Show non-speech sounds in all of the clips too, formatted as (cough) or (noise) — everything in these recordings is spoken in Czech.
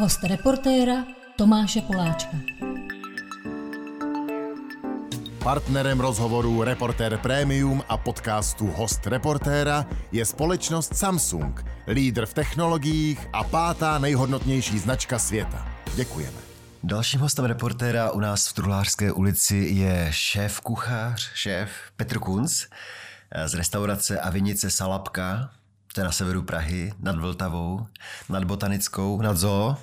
Host reportéra Tomáše Poláčka. Partnerem rozhovoru Reportér Premium a podcastu Host Reportéra je společnost Samsung, lídr v technologiích a pátá nejhodnotnější značka světa. Děkujeme. Dalším hostem reportéra u nás v Truhlářské ulici je šéf kuchař, šéf Petr Kunc z restaurace a vinice Salapka, to je na severu Prahy, nad Vltavou, nad Botanickou, nad Zoo.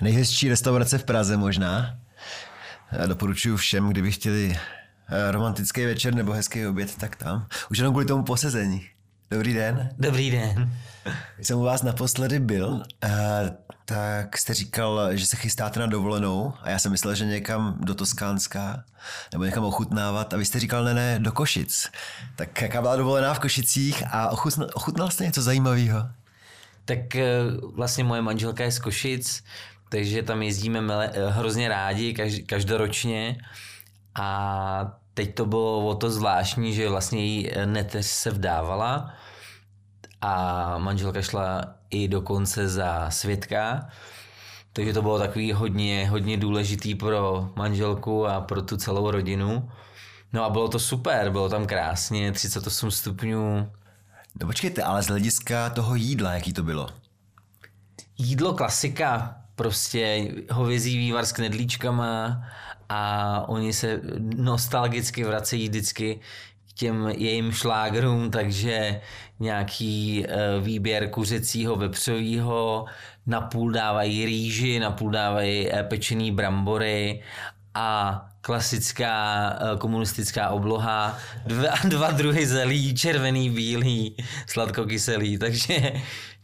Nejhezčí restaurace v Praze možná. Doporučuji všem, kdyby chtěli eh, romantický večer nebo hezký oběd, tak tam. Už jenom kvůli tomu posezení. Dobrý den. Dobrý den. Když jsem u vás naposledy byl, eh, tak jste říkal, že se chystáte na dovolenou a já jsem myslel, že někam do Toskánska nebo někam ochutnávat a vy jste říkal, ne, ne, do Košic. Tak jaká byla dovolená v Košicích a ochutnal, ochutnal jste něco zajímavého? Tak eh, vlastně moje manželka je z Košic, takže tam jezdíme mele, eh, hrozně rádi, každoročně a teď to bylo o to zvláštní, že vlastně jí neteř se vdávala a manželka šla i dokonce za svědka. Takže to bylo takový hodně, hodně důležitý pro manželku a pro tu celou rodinu. No a bylo to super, bylo tam krásně, 38 stupňů. No počkejte, ale z hlediska toho jídla, jaký to bylo? Jídlo klasika, prostě hovězí vývar s knedlíčkama a oni se nostalgicky vracejí vždycky těm jejím šlágrům, takže nějaký eh, výběr kuřecího vepřového, napůl dávají rýži, napůl dávají eh, pečený brambory a klasická eh, komunistická obloha, dva, (laughs) dva druhy zelí, červený, bílý, sladkokyselý, takže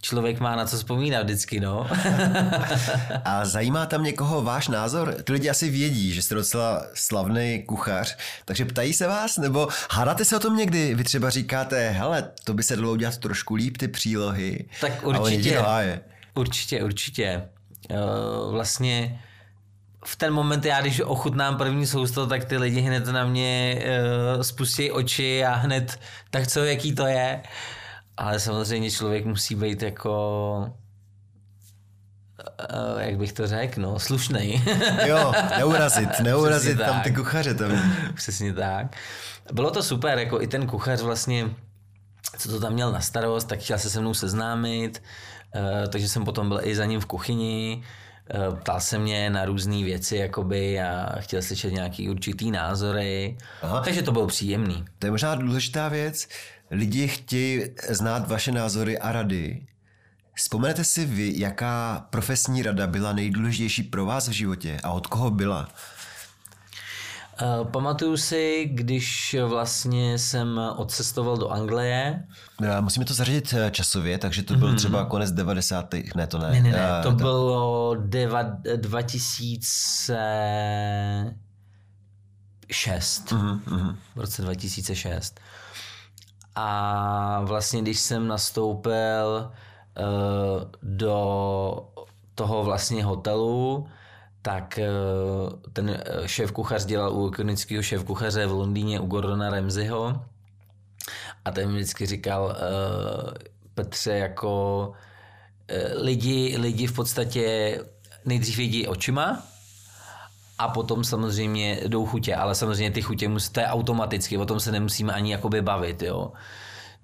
člověk má na co vzpomínat vždycky, no. (laughs) (laughs) A zajímá tam někoho váš názor? Ty lidi asi vědí, že jste docela slavný kuchař, takže ptají se vás, nebo hádáte se o tom někdy? Vy třeba říkáte, hele, to by se dalo udělat trošku líp, ty přílohy. Tak určitě, určitě, určitě. Uh, vlastně v ten moment já, když ochutnám první sousto, tak ty lidi hned na mě uh, spustí oči a hned, tak co, jaký to je. Ale samozřejmě člověk musí být jako uh, jak bych to řekl, no, slušnej. (laughs) jo, neurazit, neurazit tam tak. ty kuchaře tam. (laughs) Přesně tak. Bylo to super, jako i ten kuchař vlastně, co to tam měl na starost, tak chtěl se se mnou seznámit, uh, takže jsem potom byl i za ním v kuchyni, uh, ptal se mě na různé věci, jakoby, a chtěl slyšet nějaký určitý názory, Aha. takže to bylo příjemný. To je možná důležitá věc, lidi chtějí znát vaše názory a rady. Vzpomenete si vy, jaká profesní rada byla nejdůležitější pro vás v životě a od koho byla? Uh, pamatuju si, když vlastně jsem odcestoval do Anglie. No, musíme to zařadit eh, časově, takže to byl mm-hmm. třeba konec 90. Ne, to ne. Ne, ne, ne to, to bylo deva, 2006. Mm-hmm. V roce 2006. A vlastně, když jsem nastoupil uh, do toho vlastně hotelu, tak uh, ten eh, šéf kuchař dělal u ikonického šéf kuchaře v Londýně u Gordona Ramseyho. A ten mi vždycky říkal, uh, Petře, jako lidi, lidi v podstatě nejdřív vidí očima, a potom samozřejmě jdou chutě, ale samozřejmě ty chutě musí, to je automaticky, o tom se nemusíme ani jakoby bavit, jo.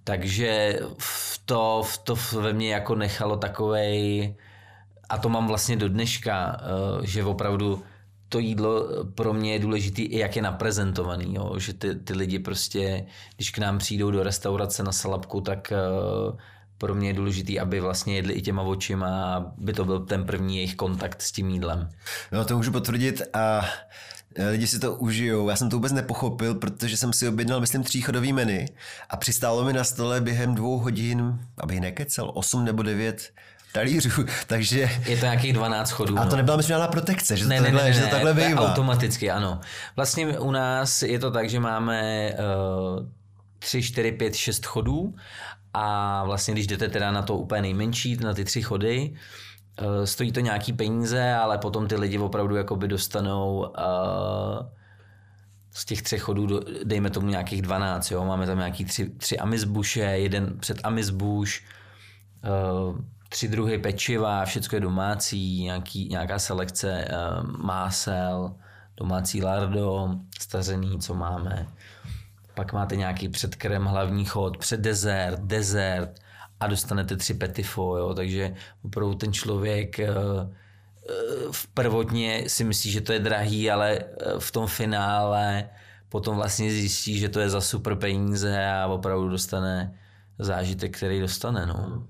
Takže v to, v to ve mně jako nechalo takovej, a to mám vlastně do dneška, eh, že opravdu to jídlo pro mě je důležité i jak je naprezentovaný, jo? že ty, ty lidi prostě, když k nám přijdou do restaurace na salapku, tak uh, pro mě je důležitý, aby vlastně jedli i těma očima, aby to byl ten první jejich kontakt s tím jídlem. No to můžu potvrdit a e, lidi si to užijou. Já jsem to vůbec nepochopil, protože jsem si objednal, myslím, tříchodový menu a přistálo mi na stole během dvou hodin, abych nekecel, osm nebo devět talířů, (laughs) takže... Je to nějakých 12 chodů. A to no. nebyla myslím žádná protekce, že ne, to, ne, takhle, ne, ne, že to takhle bývá. Automaticky, ano. Vlastně u nás je to tak, že máme uh, 3, 4, 5, 6 chodů a vlastně, když jdete teda na to úplně nejmenší, na ty tři chody, eh, stojí to nějaký peníze, ale potom ty lidi opravdu jakoby dostanou uh, z těch třech chodů, dejme tomu nějakých 12, jo? máme tam nějaký tři, tři amizbuše, jeden před amizbuš, uh, tři druhy pečiva, všechno je domácí, nějaký, nějaká selekce másel, domácí lardo, stařený, co máme. Pak máte nějaký předkrem, hlavní chod, před dezert, a dostanete tři petifo, jo? takže opravdu ten člověk uh, v prvotně si myslí, že to je drahý, ale v tom finále potom vlastně zjistí, že to je za super peníze a opravdu dostane zážitek, který dostane. No.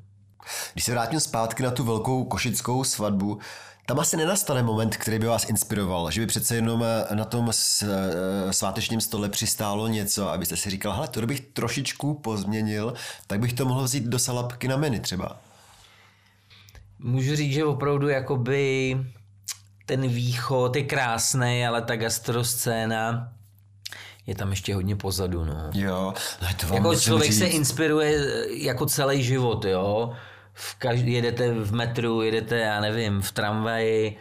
Když se vrátím zpátky na tu velkou košickou svatbu, tam asi nenastane moment, který by vás inspiroval, že by přece jenom eh, na tom eh, svátečním stole přistálo něco, abyste si říkal, hele, to bych trošičku pozměnil, tak bych to mohl vzít do salapky na menu třeba. Můžu říct, že opravdu jakoby ten východ je krásný, ale ta gastroscéna je tam ještě hodně pozadu. No. Jo, no to vám jako člověk říct. se inspiruje eh, jako celý život, jo. V každý, jedete v metru, jedete, já nevím, v tramvaji,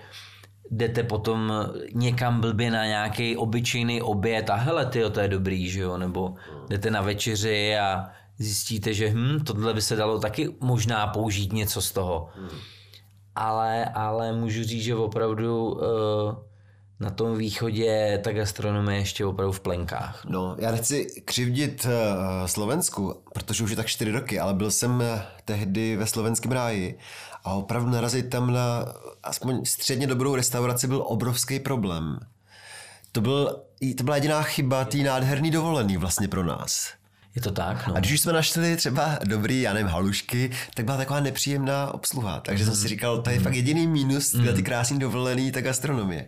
jdete potom někam blbě na nějaký obyčejný oběd a hele, tyjo, to je dobrý, že jo, nebo jdete na večeři a zjistíte, že hm, tohle by se dalo taky možná použít něco z toho. Hmm. Ale, ale můžu říct, že opravdu uh, na tom východě ta gastronomie ještě opravdu v plenkách. No, já nechci křivdit uh, Slovensku, protože už je tak čtyři roky, ale byl jsem eh, tehdy ve slovenském ráji a opravdu narazit tam na aspoň středně dobrou restauraci byl obrovský problém. To, byl, to byla jediná chyba té nádherný dovolený vlastně pro nás. Je to tak, no. A když už jsme našli třeba dobrý, já nevím, halušky, tak byla taková nepříjemná obsluha. Takže mm. jsem si říkal, to je mm. fakt jediný mínus mm. ty krásný dovolený, ta gastronomie.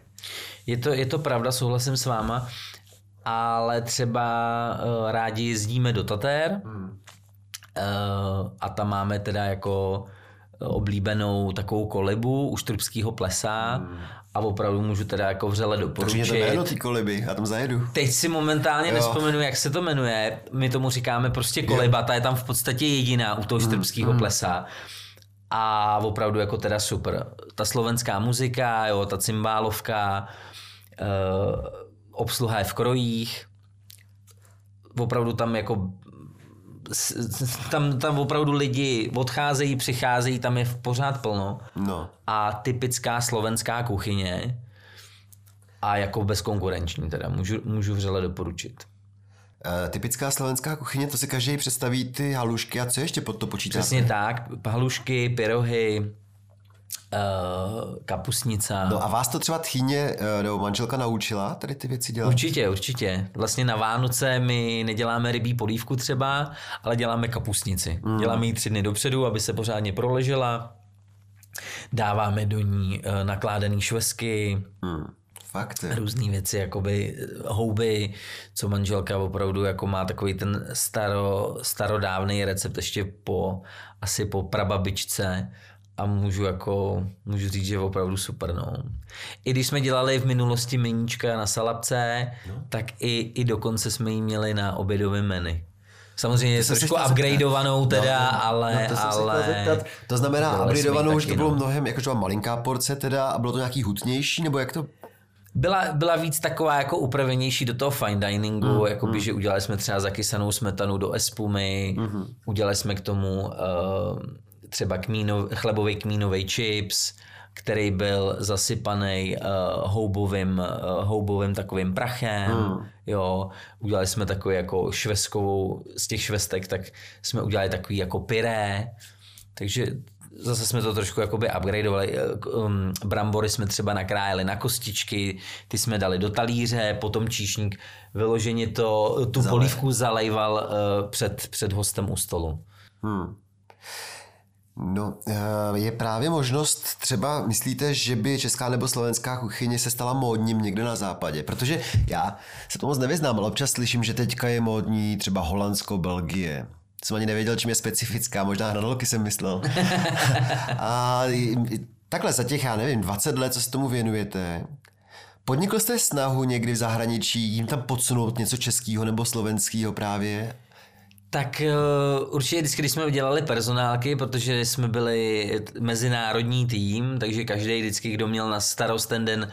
Je to, je to pravda, souhlasím s váma, ale třeba uh, rádi jezdíme do Tatér mm. uh, a tam máme teda jako oblíbenou takovou kolibu u Štrbského plesa mm a opravdu můžu teda jako vřele doporučit. Takže to jméno ty koliby, já tam zajedu. Teď si momentálně jo. nespomenu, jak se to jmenuje. My tomu říkáme prostě koliba, ta je tam v podstatě jediná u toho mm, štrbského mm. A opravdu jako teda super. Ta slovenská muzika, jo, ta cymbálovka, uh, obsluha je v krojích, opravdu tam jako tam, tam opravdu lidi odcházejí, přicházejí, tam je v pořád plno. No. A typická slovenská kuchyně a jako bezkonkurenční teda, můžu, můžu vřele doporučit. Uh, typická slovenská kuchyně, to si každý představí ty halušky a co ještě pod to počítáte? Přesně tak, halušky, pyrohy, uh, kapusnica. No a vás to třeba tchýně uh, nebo manželka naučila tady ty věci dělat? Určitě, určitě. Vlastně na Vánoce my neděláme rybí polívku třeba, ale děláme kapusnici. Mm. Děláme ji tři dny dopředu, aby se pořádně proležela. Dáváme do ní uh, nakládaný švesky. Mm. Fakt Různé věci, jakoby houby, co manželka opravdu jako má takový ten staro, starodávný recept ještě po, asi po prababičce a můžu jako, můžu říct, že je opravdu super, no. I když jsme dělali v minulosti meníčka na salapce, no. tak i, i dokonce jsme ji měli na obědovém menu. Samozřejmě je trošku upgradeovanou teda, no, no, ale... No, to, ale... to znamená upgradeovanou, že to bylo no. mnohem, jakože malinká porce teda a bylo to nějaký hutnější, nebo jak to byla, byla víc taková jako upravenější do toho fine diningu, mm, jakoby, mm. že udělali jsme třeba zakysanou smetanu do espumy, mm. udělali jsme k tomu uh, třeba kmíno, chlebový kmínový chips, který byl zasypaný uh, houbovým, uh, houbovým takovým prachem, hmm. jo, udělali jsme takový jako šveskovou, z těch švestek, tak jsme udělali takový jako pyré, takže zase jsme to trošku jakoby upgradeovali. Um, brambory jsme třeba nakrájeli na kostičky, ty jsme dali do talíře, potom číšník vyloženě to, tu Zalej. polívku zalejval uh, před, před hostem u stolu. Hmm. No, eh, je právě možnost, třeba myslíte, že by česká nebo slovenská kuchyně se stala módním někde na západě? Protože já se to moc nevyznám, ale občas slyším, že teďka je módní třeba Holandsko, Belgie. Jsem ani nevěděl, čím je specifická, možná hranolky jsem myslel. (laughs) A takhle za těch, já nevím, 20 let, co se tomu věnujete, Podnikl jste snahu někdy v zahraničí jim tam podsunout něco českého nebo slovenského právě? Tak uh, určitě vždycky, když jsme udělali personálky, protože jsme byli mezinárodní tým, takže každý vždycky, kdo měl na starost ten den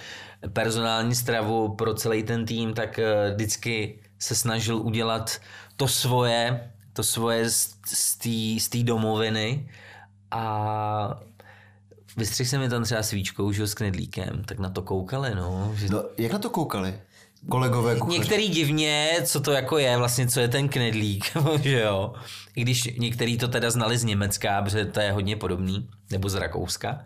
personální stravu pro celý ten tým, tak uh, vždycky se snažil udělat to svoje, to svoje z té domoviny A vystřih se mi tam třeba svíčkou, že jo, s knedlíkem, tak na to koukali, no. Že... No, jak na to koukali? Kolegové kuchaři. Některý divně, co to jako je, vlastně co je ten knedlík, (laughs) že jo. I když některý to teda znali z Německa, protože to je hodně podobný, nebo z Rakouska.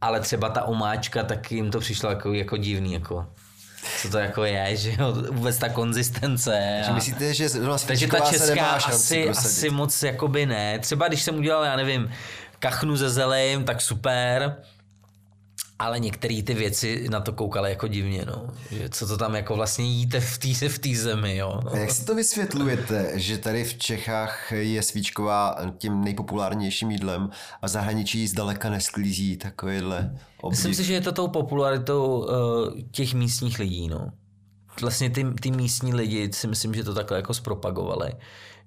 Ale třeba ta omáčka, tak jim to přišlo jako, jako divný, jako co to jako je, že jo, vůbec ta konzistence. A... myslíte, že zrovna Takže ta česká asi, asi moc jakoby ne. Třeba když jsem udělal, já nevím, kachnu ze zelím, tak super, ale některé ty věci na to koukaly jako divně, no. Že co to tam jako vlastně jíte v té v tý zemi, jo. A jak si to vysvětlujete, že tady v Čechách je svíčková tím nejpopulárnějším jídlem a zahraničí zdaleka nesklízí takovýhle obdiv? Myslím si, že je to tou popularitou uh, těch místních lidí, no. Vlastně ty, ty místní lidi si myslím, že to takhle jako zpropagovali,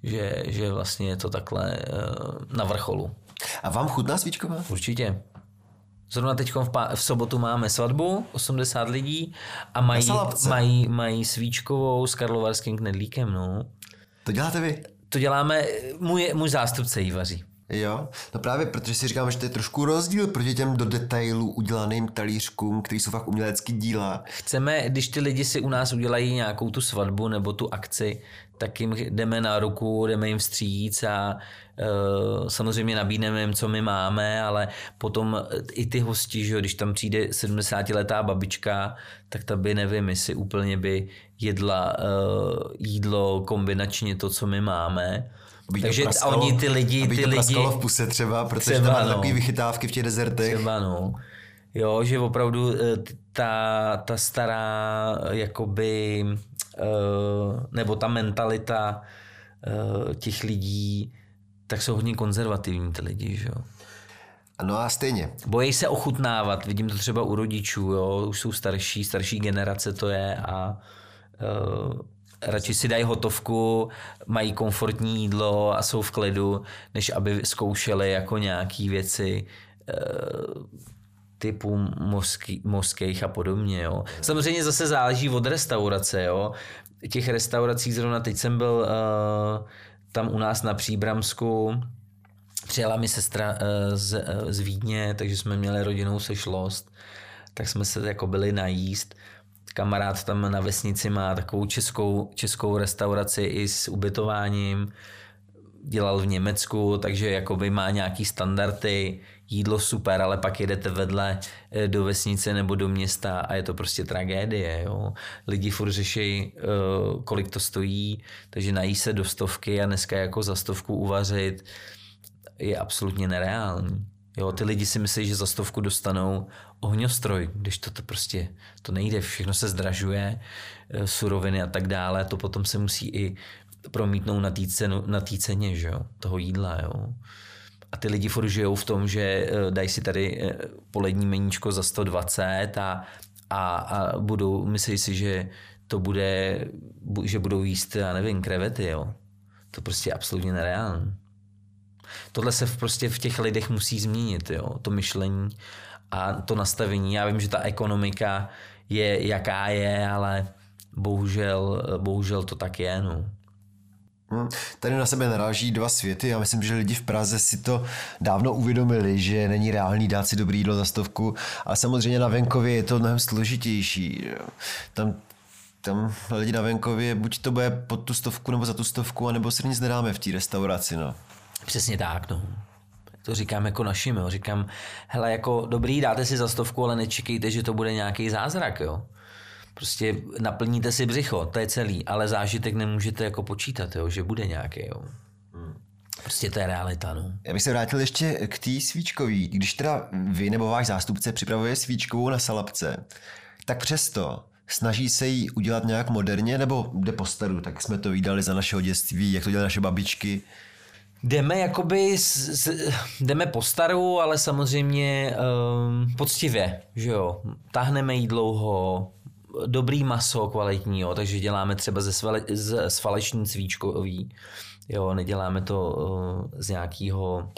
že, že vlastně je to takhle uh, na vrcholu. A vám chutná svíčková? Určitě. Zrovna teď v, pá- v sobotu máme svatbu, 80 lidí a mají, mají, mají svíčkovou s karlovarským knedlíkem. No. To děláte vy? To děláme, můj, můj zástupce jí vaří. Jo, no právě protože si říkám, že to je trošku rozdíl proti těm do detailů udělaným talířkům, který jsou fakt umělecký díla. Chceme, když ty lidi si u nás udělají nějakou tu svatbu nebo tu akci, tak jim jdeme na ruku, jdeme jim vstříc a uh, samozřejmě nabídneme jim, co my máme, ale potom i ty hosti, že jo, když tam přijde 70-letá babička, tak ta by, nevím, jestli úplně by jedla uh, jídlo kombinačně to, co my máme. Aby Takže praskalo- oni ty lidi, aby ty to lidi, v puse třeba, protože Třeba, tam má no. takové vychytávky v těch dezertech. Třeba no. Jo, že opravdu eh, ta, ta stará jakoby, eh, nebo ta mentalita eh, těch lidí, tak jsou hodně konzervativní ty lidi, že jo. No a stejně. Bojí se ochutnávat, vidím to třeba u rodičů, jo, už jsou starší, starší generace to je a radši si dají hotovku, mají komfortní jídlo a jsou v klidu, než aby zkoušeli jako nějaký věci uh, typu mořský, mořských a podobně. Jo. Samozřejmě zase záleží od restaurace. Jo. Těch restaurací zrovna teď jsem byl uh, tam u nás na Příbramsku, Přijela mi sestra eh, z, eh, z Vídně, takže jsme měli rodinnou sešlost, tak jsme se jako byli najíst. Kamarád tam na vesnici má takovou českou, českou restauraci i s ubytováním, dělal v Německu, takže jakoby má nějaký standardy, jídlo super, ale pak jedete vedle eh, do vesnice nebo do města a je to prostě tragédie. Jo. Lidi furt řeší, eh, kolik to stojí, takže nají se do stovky a dneska jako za stovku uvařit je absolutně nereální. Jo, ty lidi si myslí, že za stovku dostanou ohňostroj, když to, to prostě to nejde, všechno se zdražuje, eh, suroviny a tak dále, to potom se musí i promítnout na té na té ceně, že jo, toho jídla, jo. A ty lidi furt žijou v tom, že eh, dají si tady eh, polední meníčko za 120 a, a, a budou, myslí si, že to bude, bu- že budou jíst, já nevím, krevety, jo. To prostě je absolutně nereálné. Tohle se v, prostě v těch lidech musí změnit, jo, to myšlení a to nastavení. Já vím, že ta ekonomika je jaká je, ale bohužel, bohužel to tak je, no. Hm, Tady na sebe naráží dva světy. Já myslím, že lidi v Praze si to dávno uvědomili, že není reálný dát si dobrý jídlo za stovku, ale samozřejmě na venkově je to mnohem složitější. Tam, tam lidi na venkově buď to bude pod tu stovku nebo za tu stovku, anebo si nic nedáme v té restauraci. No. Přesně tak, no. To říkám jako našim, jo. Říkám, hele, jako dobrý, dáte si za stovku, ale nečekejte, že to bude nějaký zázrak, jo. Prostě naplníte si břicho, to je celý, ale zážitek nemůžete jako počítat, jo, že bude nějaký, jo. Prostě to je realita, no. Já bych se vrátil ještě k té svíčkový. Když teda vy nebo váš zástupce připravuje svíčkovou na salapce, tak přesto snaží se jí udělat nějak moderně nebo jde po staru, tak jsme to vydali za našeho dětství, jak to dělaly naše babičky. Jdeme jakoby, s, s, jdeme po staru, ale samozřejmě um, poctivě, že jo. Táhneme jí dlouho, dobrý maso kvalitní, jo, takže děláme třeba ze, svale, z, z falešní cvíčkový, jo, neděláme to uh, z nějakého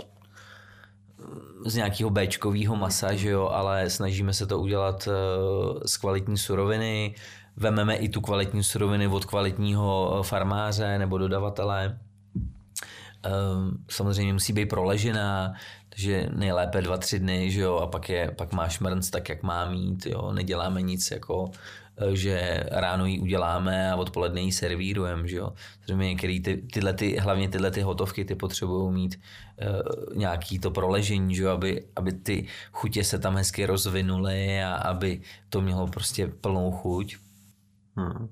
z nějakého Bčkového masa, že jo, ale snažíme se to udělat uh, z kvalitní suroviny, vememe i tu kvalitní suroviny od kvalitního eh, farmáře nebo dodavatele samozřejmě musí být proležená, takže nejlépe dva, tři dny, že jo, a pak, je, pak máš mrnc tak, jak má mít, jo, neděláme nic jako eh, že ráno ji uděláme a odpoledne ji servírujeme, že jo. Samozřejmě některé ty, tyhle ty, hlavně tyhle ty hotovky, ty potřebují mít uh, nějaký to proležení, že jo, aby, aby ty chutě se tam hezky rozvinuly a aby to mělo prostě plnou chuť. Hmm.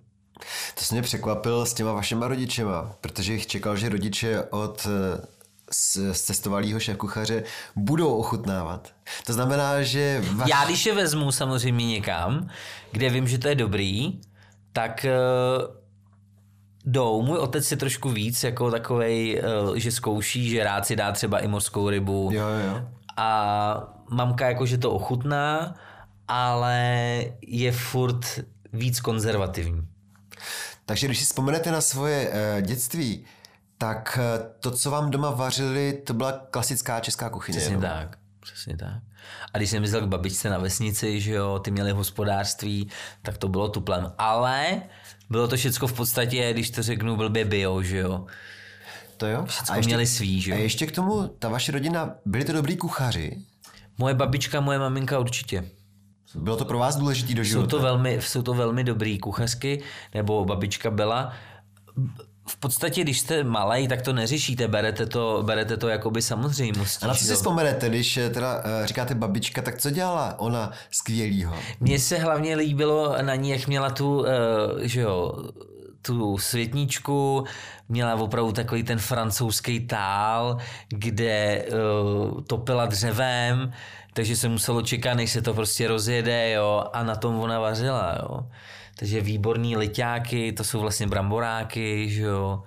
To se mě překvapil s těma vašima rodičema, protože jich čekal, že rodiče od eh, z, z cestovalého šéfkuchaře budou ochutnávat. To znamená, že... Vaš... Já když je vezmu samozřejmě někam, kde vím, že to je dobrý, tak uh, jdou. Můj otec je trošku víc jako takovej, uh, že zkouší, že rád si dá třeba i mořskou rybu. Jo, jo. A mamka jako, že to ochutná, ale je furt víc konzervativní. Takže když si vzpomenete na svoje uh, dětství, tak eh, to, co vám doma vařili, to byla klasická česká kuchyně. Přesně jenom. tak, přesně tak. A když jsem myslel k babičce na vesnici, že jo, ty měli hospodářství, tak to bylo tuplem. Ale bylo to všechno v podstatě, když to řeknu, blbě bio, že jo. To jo. Všechno a ještě, měli svý, že jo. A ještě k tomu, ta vaše rodina, byli to dobrý kuchaři? Moje babička, moje maminka určitě. Bylo to pro vás důležitý do života? Jsou to velmi, jsou to velmi dobrý kuchařky, nebo babička byla v podstatě, když jste malý, tak to neřešíte, berete to, berete to jakoby samozřejmostí. A na co si vzpomenete, když eh, teda uh, říkáte babička, tak co dělala ona skvělýho? Mně se hlavně líbilo na ní, jak měla tu, uh, že jo, tu světničku, měla opravdu takový ten francouzský tál, kde uh, topila dřevem, takže se muselo čekat, než se to prostě rozjede, jo, a na tom ona vařila, jo. Takže výborný liťáky, to jsou vlastně bramboráky, že jo,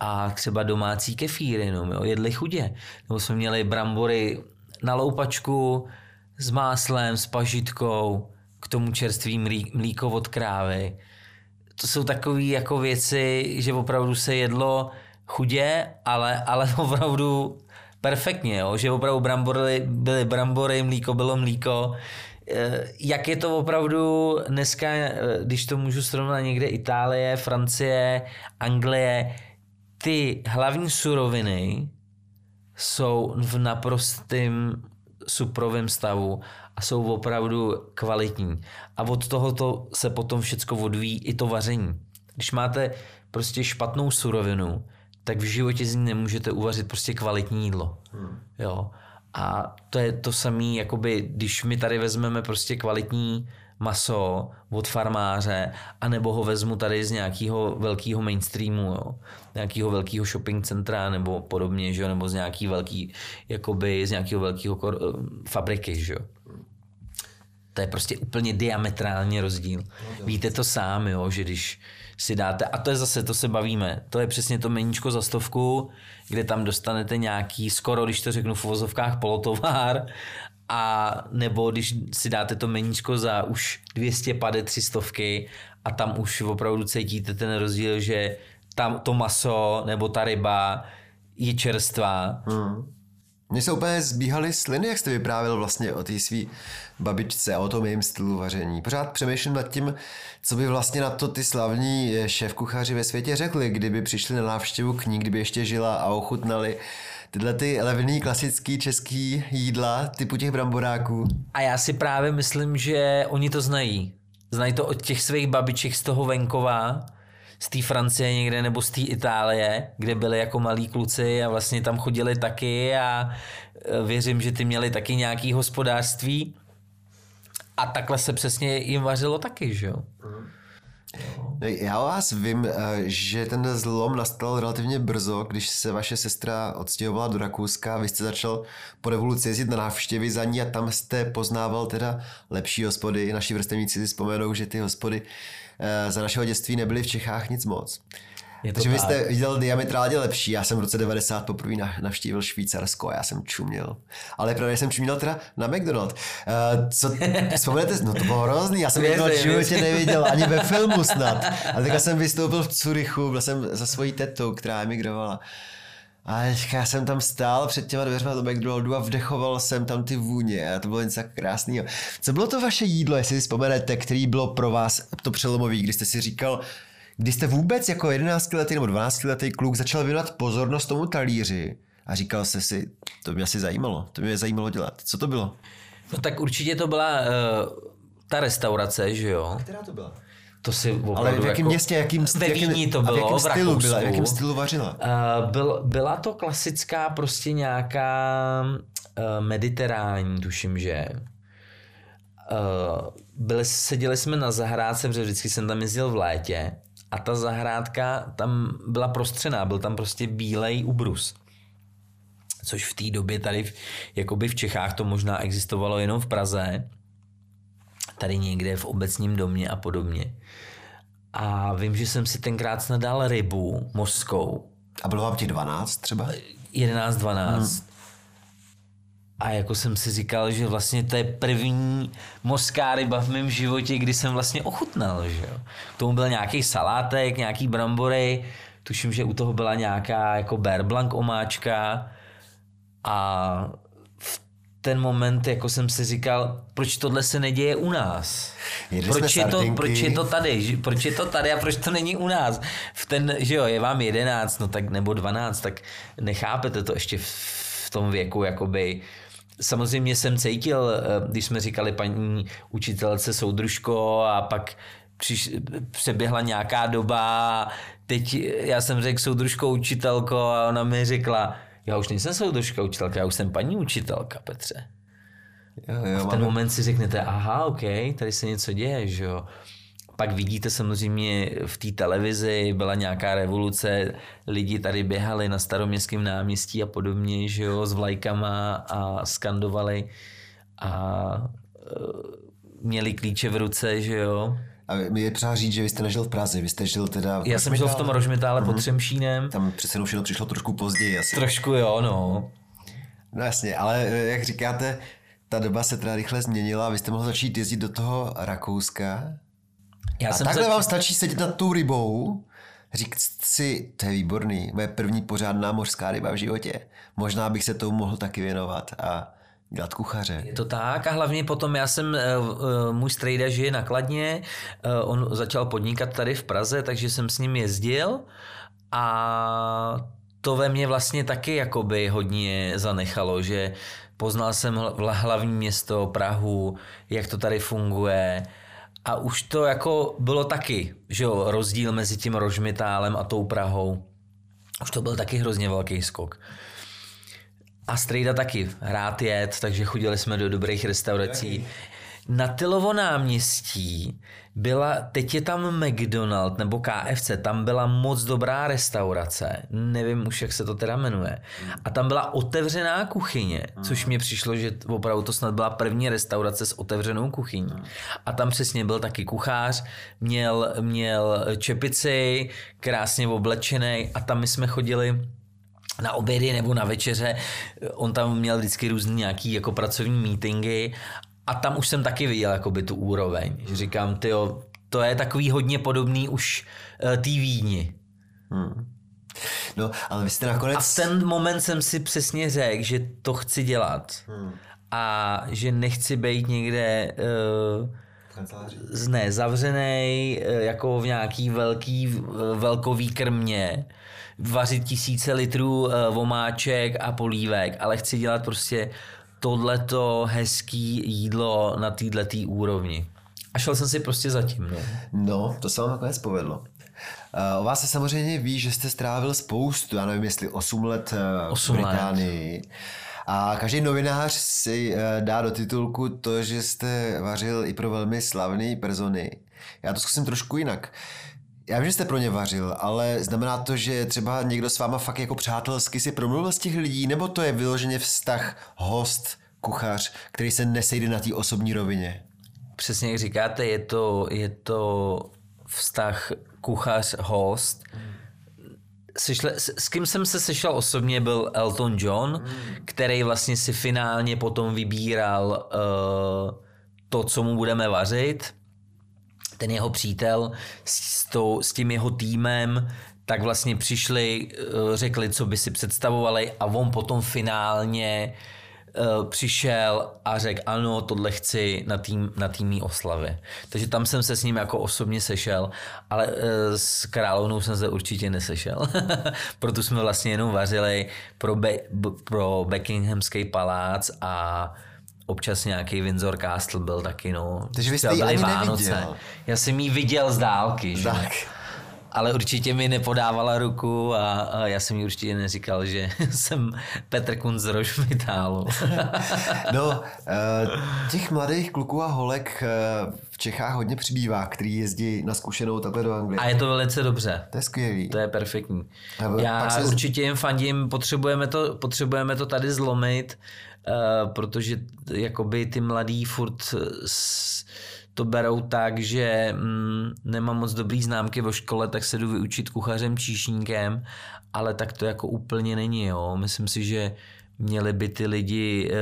a třeba domácí kefíry, no, jo, jedli chudě. Nebo jsme měli brambory na loupačku s máslem, s pažitkou, k tomu čerstvý mlíko od krávy. To jsou takové jako věci, že opravdu se jedlo chudě, ale, ale (laughs) opravdu perfektně, jo? že opravdu brambory byly brambory, mlíko bylo mlíko, Eh, jak je to opravdu dneska, eh, když to můžu srovnat někde Itálie, Francie, Anglie, ty hlavní suroviny jsou v naprostém suprovém stavu a jsou opravdu kvalitní. A od tohoto se potom všecko odvíjí i to vaření. Když máte prostě špatnou surovinu, tak v životě z ní nemůžete uvařit prostě kvalitní jídlo. Hmm. Jo. A to je to samé, jakoby, když my tady vezmeme prostě kvalitní maso od farmáře, anebo ho vezmu tady z nějakého velkého mainstreamu, jo? nějakého velkého shopping centra nebo podobně, že? nebo z nějaký velký, jakoby z nějakého velkého kor- eh, fabriky. Že? To je prostě úplně diametrálně rozdíl. Víte to sám, jo? že když si dáte, a to je zase, to se bavíme, to je přesně to meníčko za stovku, kde tam dostanete nějaký, skoro, když to řeknu v uvozovkách, polotovár, a nebo když si dáte to meníčko za už 250 300 a tam už opravdu cítíte ten rozdíl, že tam to maso nebo ta ryba je čerstvá. Hmm. Mně se úplně zbíhaly sliny, jak jste vyprávěl vlastně o té svý babičce a o tom jejím stylu vaření. Pořád přemýšlím nad tím, co by vlastně na to ty slavní šéf-kuchaři ve světě řekli, kdyby přišli na návštěvu k ní, kdyby ještě žila a ochutnali tyhle ty levný klasický český jídla typu těch bramboráků. A já si právě myslím, že oni to znají. Znají to od těch svých babiček z toho venkova, z té Francie někde nebo z té Itálie, kde byli jako malí kluci a vlastně tam chodili taky a e, věřím, že ty měli taky nějaký hospodářství a takhle se přesně jim vařilo taky, že jo. No, já vás vím, e, že ten zlom nastal relativně brzo, když se vaše sestra odstěhovala do Rakouska, vy jste začal po revoluci jezdit na návštěvy za ní a tam jste poznával teda lepší hospody. Naši vrstevníci si vzpomenou, že ty hospody za našeho dětství nebyly v Čechách nic moc. Je to Takže vy jste viděl diametrálně lepší. Já jsem v roce 90 poprvé navštívil Švýcarsko a já jsem čuměl. Ale právě jsem čuměl teda na McDonald. Uh, co, (laughs) vzpomenete? No to bylo hrozný. Já jsem to v životě neviděl ani ve filmu snad. A teďka jsem vystoupil v Curychu, byl jsem za svojí tetou, která emigrovala. A já jsem tam stál před těma dveřma do McDonaldu a vdechoval jsem tam ty vůně a to bylo něco krásného. Co bylo to vaše jídlo, jestli si vzpomenete, který bylo pro vás to přelomový, kdy jste si říkal, Kdy jste vůbec jako 11 letý nebo 12 letý kluk začal věnovat pozornost tomu talíři a říkal jste si, to mě asi zajímalo, to mě zajímalo dělat. Co to bylo? No tak určitě to byla uh, ta restaurace, že jo? Která to byla? To si opravdu Ale v jakém jako, městě, jakým, Ve Vídni to a bylo, v jakém stylu byla, v jakém stylu vařila? Uh, byl, byla to klasická prostě nějaká uh, mediterální, tuším, že. Uh, byli, seděli jsme na zahrádce, protože vždycky jsem tam jezdil v létě a ta zahrádka tam byla prostřená, byl tam prostě bílej ubrus. Což v té době tady v, jakoby v Čechách to možná existovalo jenom v Praze, tady někde v obecním domě a podobně. A vím, že jsem si tenkrát snadal rybu mořskou, A bylo vám těch 12 třeba? 11, 12. A jako jsem si říkal, že vlastně to je první mořská ryba v mém životě, kdy jsem vlastně ochutnal, že jo. K tomu byl nějaký salátek, nějaký brambory, tuším, že u toho byla nějaká jako bear blanc omáčka a ten moment jako jsem si říkal, proč tohle se neděje u nás? Jedli Proč je, to, proč je to tady? Proč je to tady a proč to není u nás? V ten, že jo, je vám 11, no tak nebo 12, tak nechápete to ještě v, v tom věku, jakoby. Samozřejmě jsem cítil, eh, když jsme říkali paní učitelce soudružko a pak přiš, přeběhla nějaká doba teď já jsem řekl soudružko učitelko a ona mi řekla, já už nejsem soudružka učitelka, já už jsem paní učitelka, Petře. Jo, jo, V ten moment si řeknete, aha, ok, tady se něco děje, že jo. Pak vidíte samozřejmě v té televizi, byla nějaká revoluce, lidi tady běhali na staroměstském náměstí a podobně, že jo, s vlajkama a skandovali a e, měli klíče v ruce, že jo. A mi je třeba říct, že vy jste nežil v Praze, vy jste žil teda... v Já jsem žil v tom Rožmitále. Mhm. pod Třemšínem. Tam přece jenom všechno přišlo trošku později asi. Trošku jo, no. No jasně, ale eh, jak říkáte, ta doba se teda rychle změnila, vy jste mohl začít jezdit do toho Rakouska. Já A jsem takhle zač- vám stačí sedět nad tou rybou, říct si, to je výborný, moje první pořádná mořská ryba v životě. Možná bych se tomu mohl taky věnovat a dělat kuchaře. Je to tak a hlavně potom já jsem, eh, eh, můj strejda žije na Kladně, eh, on začal podnikat tady v Praze, takže jsem s ním jezdil a to ve mně vlastně taky jakoby hodně zanechalo, že poznal jsem hl- hlavní město Prahu, jak to tady funguje a už to jako bylo taky, že jo, rozdíl mezi tím Rožmitálem a tou Prahou. Už to byl taky hrozně velký skok. A strejda taky rád jet, takže chodili jsme do dobrých restaurací. Na Tylovo náměstí byla, teď je tam McDonald nebo KFC, tam byla moc dobrá restaurace, nevím už, jak se to teda jmenuje. A tam byla otevřená kuchyně, což mi přišlo, že opravdu to snad byla první restaurace s otevřenou kuchyní. A tam přesně byl taky kuchář, měl, měl čepici, krásně oblečený a tam my jsme chodili na obědy nebo na večeře. On tam měl vždycky různý nějaký jako pracovní meetingy a tam už jsem taky viděl jakoby tu úroveň. Že říkám, tyjo, to je takový hodně podobný už uh, tý Vídni. No, ale vy jste nakonec... A v ten moment jsem si přesně řekl, že to chci dělat. A že nechci být někde uh, Kanceláři. ne, zavřený jako v nějaký velký eh, velkový krmě, vařit tisíce litrů eh, vomáček a polívek, ale chci dělat prostě tohleto hezký jídlo na této úrovni. A šel jsem si prostě zatím, no. No, to se vám nakonec povedlo. Eh, O vás se samozřejmě ví, že jste strávil spoustu, já nevím, jestli 8 let eh, v Osm let. Británii. A každý novinář si dá do titulku to, že jste vařil i pro velmi slavné persony. Já to zkusím trošku jinak. Já vím, že jste pro ně vařil, ale znamená to, že třeba někdo s váma fakt jako přátelsky si promluvil z těch lidí, nebo to je vyloženě vztah host, kuchař, který se nesejde na té osobní rovině? Přesně jak říkáte, je to, je to vztah kuchař-host. Sešle, s, s kým jsem se sešel osobně byl Elton John, který vlastně si finálně potom vybíral uh, to, co mu budeme vařit. Ten jeho přítel s, tou, s tím jeho týmem tak vlastně přišli, eh, řekli, co by si představovali a on potom finálně uh, přišel a řekl, ano, tohle chci na tým, na týmní oslavě. Takže tam jsem se s ním jako osobně sešel, ale uh, s královnou jsem se určitě nesešel. (laughs) Proto jsme vlastně jenom vařili pro, Be- pro Buckinghamský palác a občas nějaký Windsor Castle byl taky, no. Takže vy jste ji ani Vánoce. Neviděl. Já jsem ji viděl z dálky, že? Tak ale určitě mi nepodávala ruku a, a já jsem jí určitě neříkal, že (laughs) jsem Petr Kun z Rožmitálu. (laughs) no, (laughs) eh, těch mladých kluků a holek eh, v Čechách hodně přibývá, který jezdí na zkušenou takhle do Anglie. A je to velice dobře. To je skvělý. To je perfektní. Já se... určitě jim fandím, potřebujeme to, potřebujeme to tady zlomit, protože jakoby ty mladí furt to berou tak, že mm, nemám moc dobrý známky vo škole, tak se jdu vyučit kuchařem, číšníkem, ale tak to jako úplně není. Jo. Myslím si, že měli by ty lidi eh,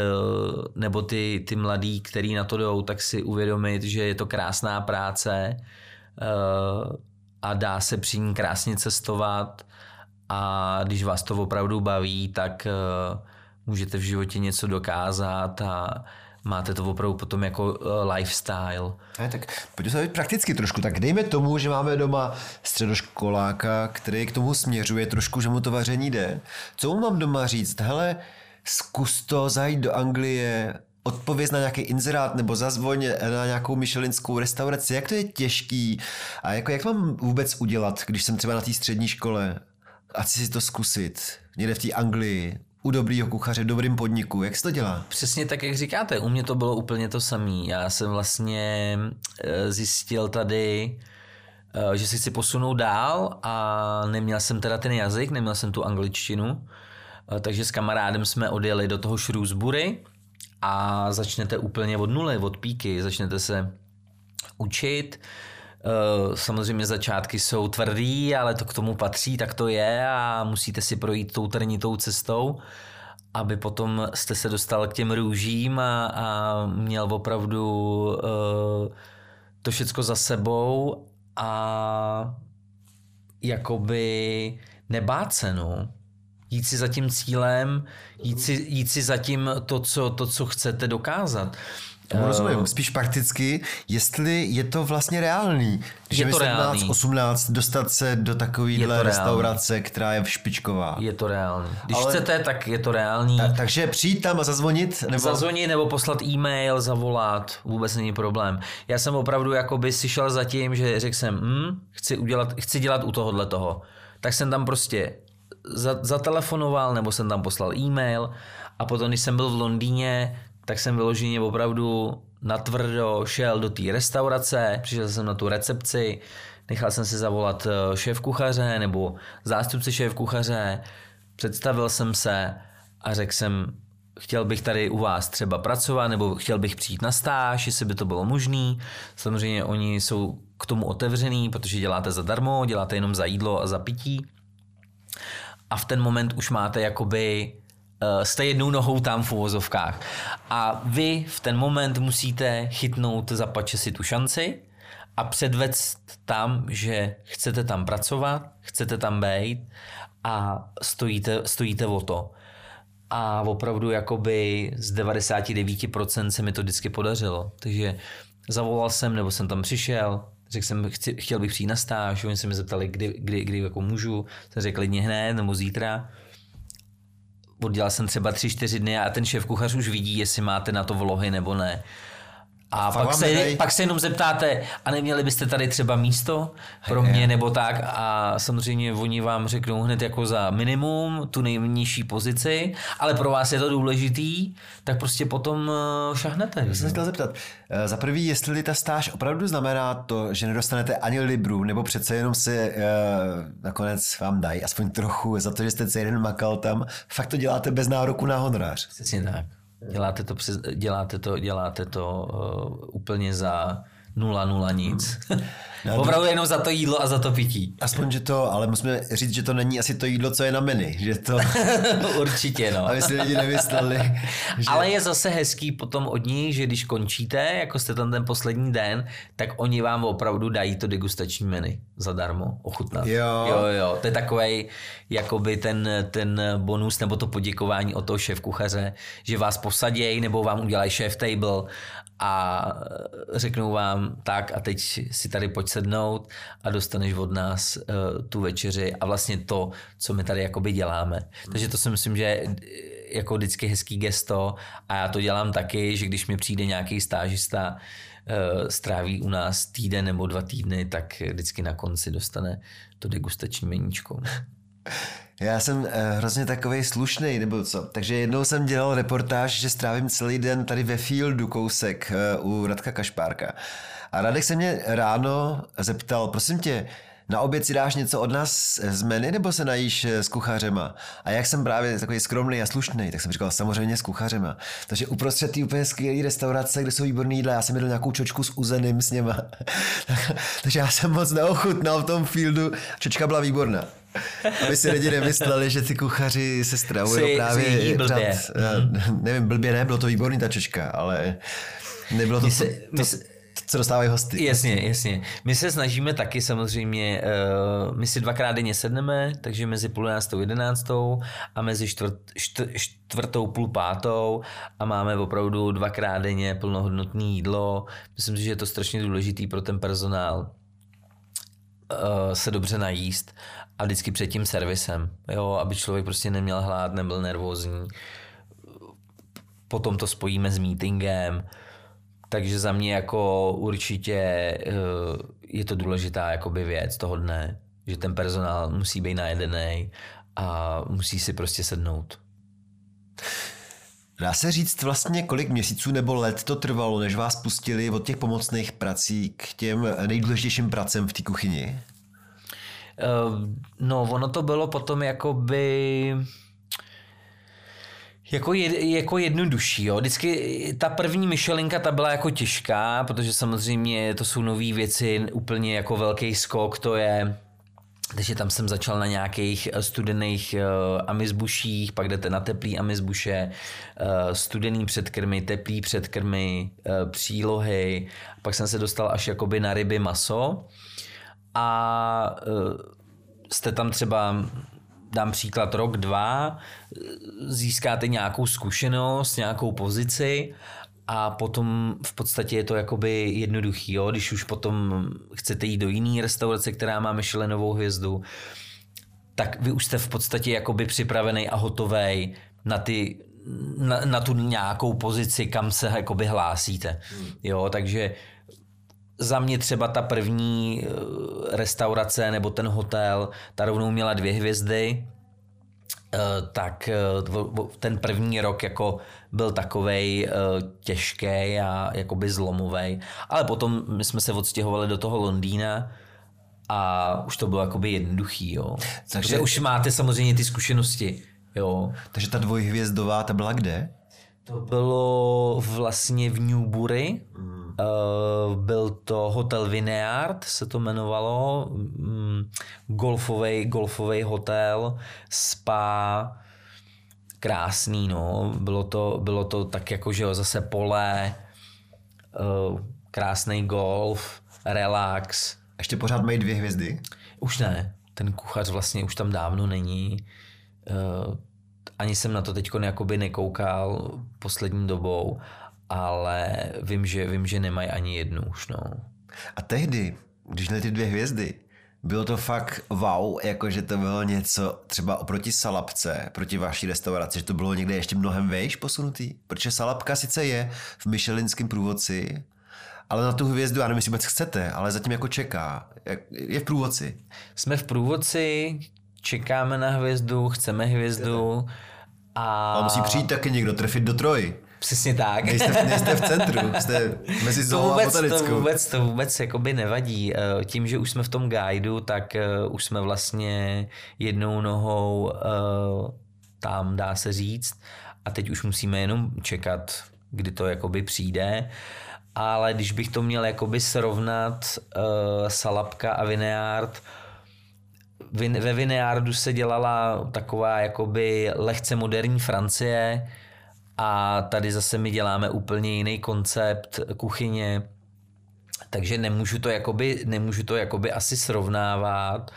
nebo ty, ty mladí, který na to jdou, tak si uvědomit, že je to krásná práce eh, a dá se při ní krásně cestovat a když vás to opravdu baví, tak eh, můžete v životě něco dokázat a máte to opravdu potom jako uh, lifestyle. Ne, tak pojďme se prakticky trošku. Tak dejme tomu, že máme doma středoškoláka, který k tomu směřuje trošku, že mu to vaření jde. Co mu mám doma říct? Hele, zkus to zajít do Anglie, odpověz na nějaký inzerát nebo zazvoň na nějakou myšelinskou restauraci, jak to je těžký a jako jak mám vůbec udělat, když jsem třeba na té střední škole a chci si to zkusit někde v té Anglii, u dobrýho kuchaře, dobrým podniku. Jak se to dělá? Přesně tak, jak říkáte. U mě to bylo úplně to samé. Já jsem vlastně eh, zjistil tady, eh, že si chci posunout dál a neměl jsem teda ten jazyk, neměl jsem tu angličtinu, eh, takže s kamarádem jsme odjeli do toho Shrewsbury a začnete úplně od nuly, od píky, začnete se učit, Samozřejmě začátky jsou tvrdý, ale to k tomu patří, tak to je a musíte si projít tou trnitou cestou, aby potom jste se dostal k těm růžím a, a měl opravdu uh, to všecko za sebou a jakoby nebát se, no. Jít si za tím cílem, jít si, jít si za tím to co, to, co chcete dokázat. Tomu rozumím. Spíš prakticky, jestli je to vlastně reálný. Že je to 17, reálný. 18 dostat se do takovéhle restaurace, reálný. která je špičková. Je to reálný. Když Ale... chcete, tak je to reálný. Ta, takže přijít tam a zazvonit? Nebo... Zazvonit nebo poslat e-mail, zavolat, vůbec není problém. Já jsem opravdu jakoby si šel za tím, že řekl jsem, hm, chci, udělat, chci dělat u tohohle toho. Tak jsem tam prostě zatelefonoval nebo jsem tam poslal e-mail a potom, když jsem byl v Londýně, tak jsem vyloženě opravdu natvrdo šel do té restaurace, přišel jsem na tu recepci, nechal jsem si zavolat eh, šéf kuchaře nebo zástupce šéf kuchaře, představil jsem se a řekl jsem, chtěl bych tady u vás třeba pracovat, nebo chtěl bych přijít na stáž, jestli by to bylo možné. Samozřejmě oni jsou k tomu otevřený, protože děláte zadarmo, děláte jenom za jídlo a za pití. A v ten moment už máte jakoby jste jednou nohou tam v uvozovkách. A vy v ten moment musíte chytnout za pače si tu šanci a předvést tam, že chcete tam pracovat, chcete tam být a stojíte, stojíte o to. A opravdu jakoby z 99% se mi to vždycky podařilo. Takže zavolal jsem, nebo jsem tam přišel, řekl jsem, chci, chtěl bych přijít na stáž, oni se mi zeptali, kdy, kdy, kdy jako můžu, jsem řekl klidně hned nebo zítra oddělal jsem třeba tři, čtyři dny a ten šéf kuchař už vidí, jestli máte na to vlohy nebo ne. A pak se, pak se jenom zeptáte, a neměli byste tady třeba místo pro mě nebo tak a samozřejmě oni vám řeknou hned jako za minimum tu nejnižší pozici, ale pro vás je to důležitý, tak prostě potom eh, šahnete. Já jsem se chtěl zeptat, eh, za prvý, jestli ta stáž opravdu znamená to, že nedostanete ani libru, nebo přece jenom si uh, nakonec vám dají aspoň trochu za to, že jste celý den makal tam, fakt to děláte bez nároku na honorář. Přesně tak. Děláte to, přes, děláte to, děláte to uh, úplně za nula, nula nic. (laughs) (laughs) Opravdu jenom za to jídlo a za to pití. Aspoň, že to, ale musíme říct, že to není asi to jídlo, co je na menu, že to... (laughs) Určitě, no. Aby si lidi nemysleli. Že... Ale je zase hezký potom od ní, že když končíte, jako jste tam ten poslední den, tak oni vám opravdu dají to degustační menu zadarmo, ochutnat. Jo. Jo, jo, to je takový jakoby ten, ten bonus nebo to poděkování od toho šéf kuchaře, že vás posadějí nebo vám udělají šéf table a řeknou vám tak a teď si tady pojď sednout a dostaneš od nás uh, tu večeři a vlastně to, co my tady jakoby děláme. Takže to si myslím, že je jako vždycky hezký gesto a já to dělám taky, že když mi přijde nějaký stážista, uh, stráví u nás týden nebo dva týdny, tak vždycky na konci dostane to degustační meníčko. Já jsem uh, hrozně takový slušný, nebo co. Takže jednou jsem dělal reportáž, že strávím celý den tady ve fieldu kousek uh, u Radka Kašpárka. A Radek se mě ráno zeptal, prosím tě, na oběd si dáš něco od nás z menu nebo se najíš s kuchařema? A jak jsem právě takový skromný a slušný, tak jsem říkal samozřejmě s kuchařema. Takže uprostřed té úplně skvělé restaurace, kde jsou výborné jídla, já jsem jedl nějakou čočku s uzeným s něma. (laughs) Takže já jsem moc neochutnal v tom fieldu. Čočka byla výborná. (laughs) Aby si lidi nemysleli, že ty kuchaři se stravují právě... Blbě. Řad, nevím, blbě ne, bylo to výborný ta čočka, ale nebylo to, my se, to, to, my se, co dostávají hosty. Jasně, jasně. My se snažíme taky samozřejmě, uh, my si dvakrát denně sedneme, takže mezi půl jedenáctou, jedenáctou a mezi čtvrt, čtvrt, čtvrtou, půl pátou a máme opravdu dvakrát denně plnohodnotné jídlo. Myslím si, že je to strašně důležitý pro ten personál se dobře najíst a vždycky před tím servisem, jo, aby člověk prostě neměl hlad, nebyl nervózní. Potom to spojíme s meetingem, takže za mě jako určitě eh, je to důležitá jakoby věc toho dne, že ten personál musí být najedený a musí si prostě sednout. Dá se říct vlastně, kolik měsíců nebo let to trvalo, než vás pustili od těch pomocných prací k těm nejdůležitějším pracem v té kuchyni? Uh, no, ono to bylo potom jakoby jako, je, jako jednodušší, jo. Vždycky ta první myšelinka ta byla jako těžká, protože samozřejmě to jsou nové věci, úplně jako velký skok to je, takže tam jsem začal na nějakých studených uh, amizbuších, pak jdete na teplý amizbuše, uh, studený předkrmy, teplý předkrmy, uh, přílohy, pak jsem se dostal až jakoby na ryby maso. A uh, jste tam třeba dám příklad rok, dva, získáte nějakou zkušenost, nějakou pozici a potom v podstatě je to jakoby jednoduchý, jo? když už potom chcete jít do jiné restaurace, která má Michelinovou hvězdu, tak vy už jste v podstatě jakoby připravený a hotový na ty na, na tu nějakou pozici, kam se jakoby hlásíte. Jo, takže za mě třeba ta první eh, restaurace nebo ten hotel, ta rovnou měla dvě hvězdy, tak eh, ten první rok jako byl takovej těžký a jakoby zlomový. Ale potom my jsme se odstěhovali do toho Londýna a už to bylo jakoby jednoduchý, jo. Takže Protože už máte samozřejmě ty zkušenosti, jo. Takže ta dvojhvězdová, ta byla kde? To bylo vlastně v Newbury. Mm. Uh, byl to Hotel Vineyard, se to jmenovalo. Um, golfový, golfový hotel, spa, krásný, no. Bylo to, bylo to tak jako, že jo, zase pole, uh, krásný golf, relax. Ještě pořád mají dvě hvězdy? Už ne. Ten kuchař vlastně už tam dávno není. Uh, ani jsem na to teď jakoby nekoukal poslední dobou, ale vím, že, vím, že nemají ani jednu už. No. A tehdy, když měli ty dvě hvězdy, bylo to fakt wow, jakože to bylo něco třeba oproti Salapce, proti vaší restauraci, že to bylo někde ještě mnohem vejš posunutý. Protože Salapka sice je v Michelinském průvodci, ale na tu hvězdu, já nevím, jestli vůbec chcete, ale zatím jako čeká. Je v průvodci. Jsme v průvodci, čekáme na hvězdu, chceme hvězdu. A... a musí přijít taky někdo trefit do troji. Přesně tak. Nejste, nejste v centru, jste mezi to vůbec, a to vůbec, to vůbec jakoby nevadí. Eh, tím, že už jsme v tom guideu, tak eh, už jsme vlastně jednou nohou eh, tam, dá se říct. A teď už musíme jenom čekat, kdy to jakoby přijde. ale když bych to měl jakoby srovnat Salapka a Vineard, ve Vineardu se dělala taková jakoby lehce moderní Francie a tady zase my děláme úplně jiný koncept kuchyně, takže nemůžu to jakoby, nemůžu to jakoby asi srovnávat.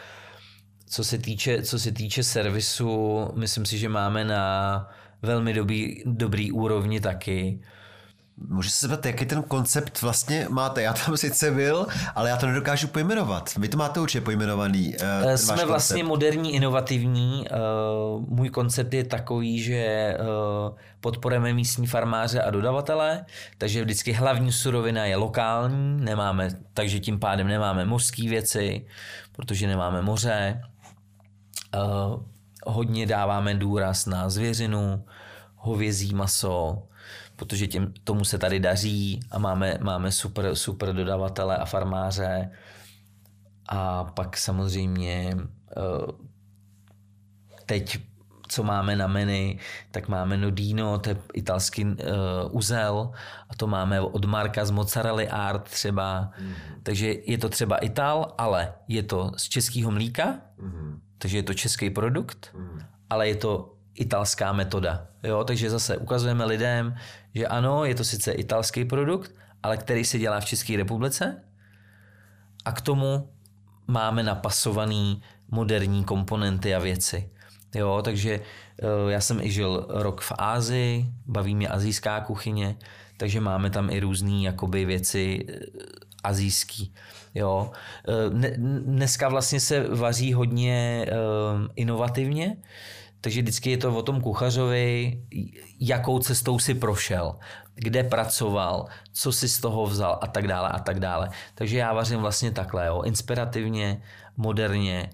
Co se týče, co se týče servisu, myslím si, že máme na velmi dobrý, dobrý úrovni taky. Můžu se zeptat, jaký ten koncept vlastně máte? Já tam sice byl, ale já to nedokážu pojmenovat. Vy to máte určitě pojmenovaný. Uh, Jsme vlastně moderní, inovativní. Uh, můj koncept je takový, že uh, podporujeme místní farmáře a dodavatele, takže vždycky hlavní surovina je lokální, nemáme, takže tím pádem nemáme mořské věci, protože nemáme moře. Uh, hodně dáváme důraz na zvěřinu, hovězí maso, protože tím, tomu se tady daří a máme, máme super, super dodavatele a farmáře. A pak samozřejmě eh, teď, co máme na menu, tak máme Nodino, to je italský uh, uzel a to máme od Marka z Mozzarella Art třeba. Mm-hmm. Takže je to třeba Ital, ale je to z českého mlíka, mm-hmm. takže je to český produkt, mm-hmm. ale je to italská metoda. Jo? Takže zase ukazujeme lidem, že ano, je to sice italský produkt, ale který se dělá v České republice a k tomu máme napasovaný moderní komponenty a věci. Jo, takže eh, já jsem i žil rok v Ázii, baví mě azijská kuchyně, takže máme tam i různé jakoby věci eh, azijský. Jo. Eh, dneska vlastně se vaří hodně inovativně, takže vždycky je to o tom kuchařovi, jakou cestou si prošel, kde pracoval, co si z toho vzal a tak dále a tak dále. Takže já vařím vlastně takhle, jo, inspirativně, moderně,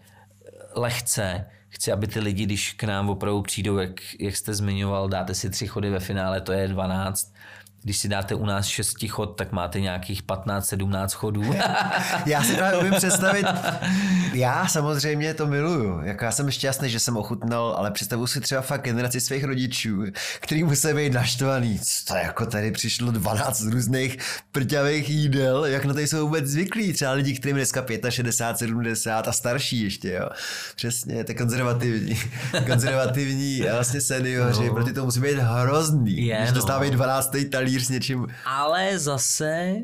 lehce, chci, aby ty lidi, když k nám opravdu přijdou, jak, jak jste zmiňoval, dáte si tři chody ve finále, to je 12, když si dáte u nás šesti chod, tak máte nějakých 15-17 chodů. (laughs) já si právě umím představit, (laughs) já samozřejmě to miluju. Jako já jsem šťastný, že jsem ochutnal, ale představuji si třeba fakt generaci svých rodičů, který musí být naštvaný. To jako tady přišlo 12 různých prťavých jídel, jak na to jsou vůbec zvyklí. Třeba lidi, kterým dneska 65, 70 a starší ještě, jo. Přesně, to je konzervativní. (laughs) konzervativní vlastně seniori, no. protože to musí být hrozný. Je, když dostávají no. 12. talí talíř s něčím. Ale zase eh,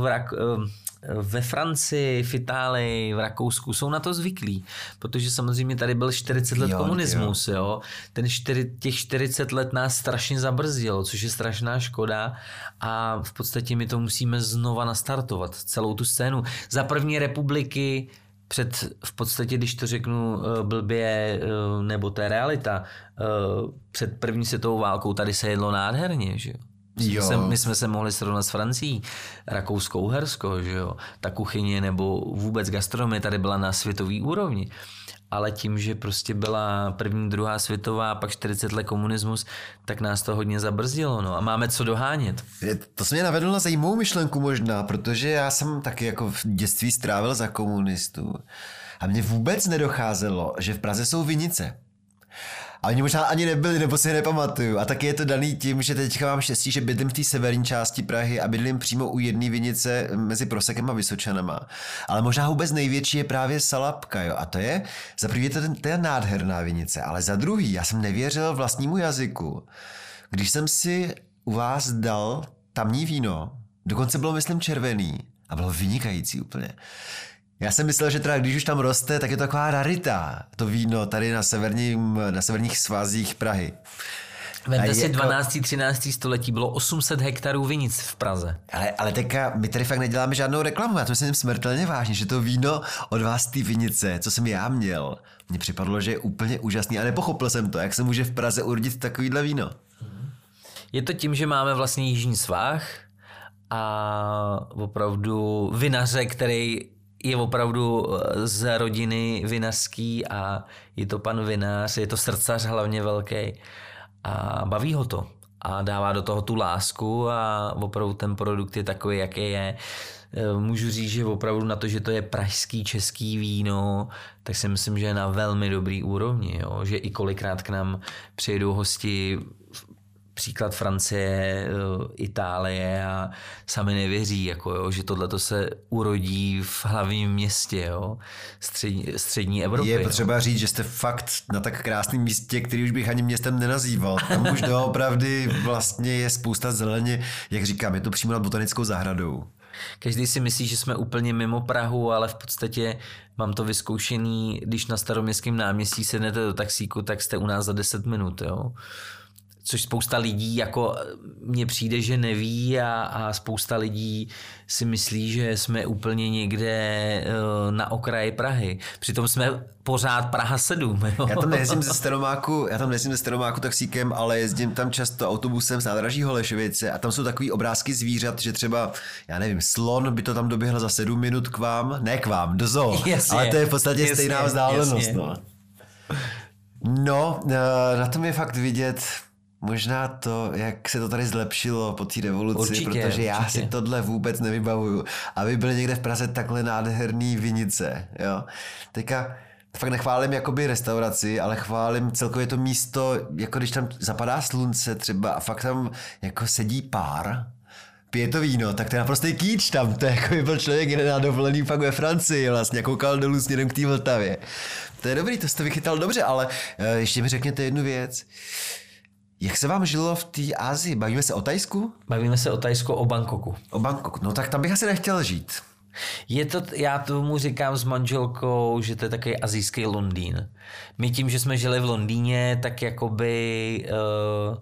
v Rak- eh, ve Francii, v Itálii, v Rakousku jsou na to zvyklí, protože samozřejmě tady byl 40 let jo, komunismus, jo. jo. Ten čtyři, těch 40 let nás strašně zabrzdilo, což je strašná škoda a v podstatě my to musíme znova nastartovat, celou tu scénu. Za první republiky před, v podstatě, když to řeknu eh, blbě, nebo to je realita, před první světovou válkou tady se jedlo nádherně, že jo. Jo. Se, my jsme se mohli srovnat s Francií, Rakouskou, Uhersko, že jo. Ta kuchyně nebo vůbec gastronomie tady byla na světový úrovni. Ale tím, že prostě byla první, druhá světová, pak 40 let komunismus, tak nás to hodně zabrzdilo. No. A máme co dohánět. To se mě navedlo na zajímavou myšlenku možná, protože já jsem taky jako v dětství strávil za komunistů. A mně vůbec nedocházelo, že v Praze jsou vinice. A oni možná ani nebyli, nebo si je nepamatuju. A taky je to daný tím, že teďka mám štěstí, že bydlím v té severní části Prahy a bydlím přímo u jedné vinice mezi Prosekem a Vysočanama. Ale možná vůbec největší je právě Salapka, jo. A to je, za první je to, ten, je nádherná vinice, ale za druhý, já jsem nevěřil vlastnímu jazyku. Když jsem si u vás dal tamní víno, dokonce bylo, myslím, červený, a bylo vynikající úplně. Já jsem myslel, že teda když už tam roste, tak je to taková rarita, to víno tady na, severním, na severních svazích Prahy. Vemte si jako... 12. 13. století, bylo 800 hektarů vinic v Praze. Ale, ale teďka my tady fakt neděláme žádnou reklamu, já to myslím smrtelně vážně, že to víno od vás té vinice, co jsem já měl, mně připadlo, že je úplně úžasný a nepochopil jsem to, jak se může v Praze urodit takovýhle víno. Je to tím, že máme vlastně jižní svah a opravdu vinaře, který je opravdu eh, z rodiny vinařský a je to pan vinař, je to srdcař hlavně velký a baví ho to a dává do toho tu lásku a opravdu ten produkt je takový, jaký je. Eh, můžu říct, že opravdu na to, že to je pražský český víno, tak si myslím, že je na velmi dobrý úrovni. Jo? Že i kolikrát k nám přijedou hosti příklad Francie, eh, Itálie a sami nevěří, jako jo, že tohle se urodí v hlavním městě, jo, střední, střední Evropy. Je potřeba jo. říct, že jste fakt na tak krásném místě, který už bych ani městem nenazýval. Tam už doopravdy vlastně je spousta zeleně, jak říkám, je to přímo nad botanickou zahradou. Každý si myslí, že jsme úplně mimo Prahu, ale v podstatě mám to vyzkoušený, když na staroměstském náměstí sednete do taxíku, tak jste u nás za 10 minut. Jo? Což spousta lidí jako mně přijde, že neví a, a spousta lidí si myslí, že jsme úplně někde uh, na okraji Prahy. Přitom jsme pořád Praha 7. (laughs) Jo? Já tam nejezdím ze Staromáku, já tam nejezdím ze Staromáku taxíkem, ale jezdím tam často autobusem z nádraží Holešovice a tam jsou takový obrázky zvířat, že třeba, já nevím, slon by to tam doběhl za 7 minut k vám, ne k vám, do zoo, (laughs) jasně, ale to je v podstatě jasně, stejná vzdálenost. Jasně. No. no, eh, na tom je fakt vidět, Možná to, jak se to tady zlepšilo po té revoluci, určitě, protože určitě. já si tohle vůbec nevybavuju. Aby byly někde v Praze takhle nádherný vinice, jo. Teďka fakt nechválím jakoby restauraci, ale chválím celkově to místo, jako když tam zapadá slunce třeba a fakt tam jako sedí pár, pije to víno, tak to je naprostý kýč tam, to je jako by byl člověk jeden na dovolený fakt ve Francii vlastně, koukal dolů směrem k té Vltavě. To je dobrý, to jste vychytal dobře, ale uh, ještě mi řekněte jednu věc. Jak se vám žilo v té Ázii? Bavíme se o Tajsku? Bavíme se o Tajsku, o Bangkoku. O Bangkoku. No tak tam bych asi nechtěl žít. Je to, já tomu říkám s manželkou, že to je takový azijský Londýn. My tím, že jsme žili v Londýně, tak jakoby uh,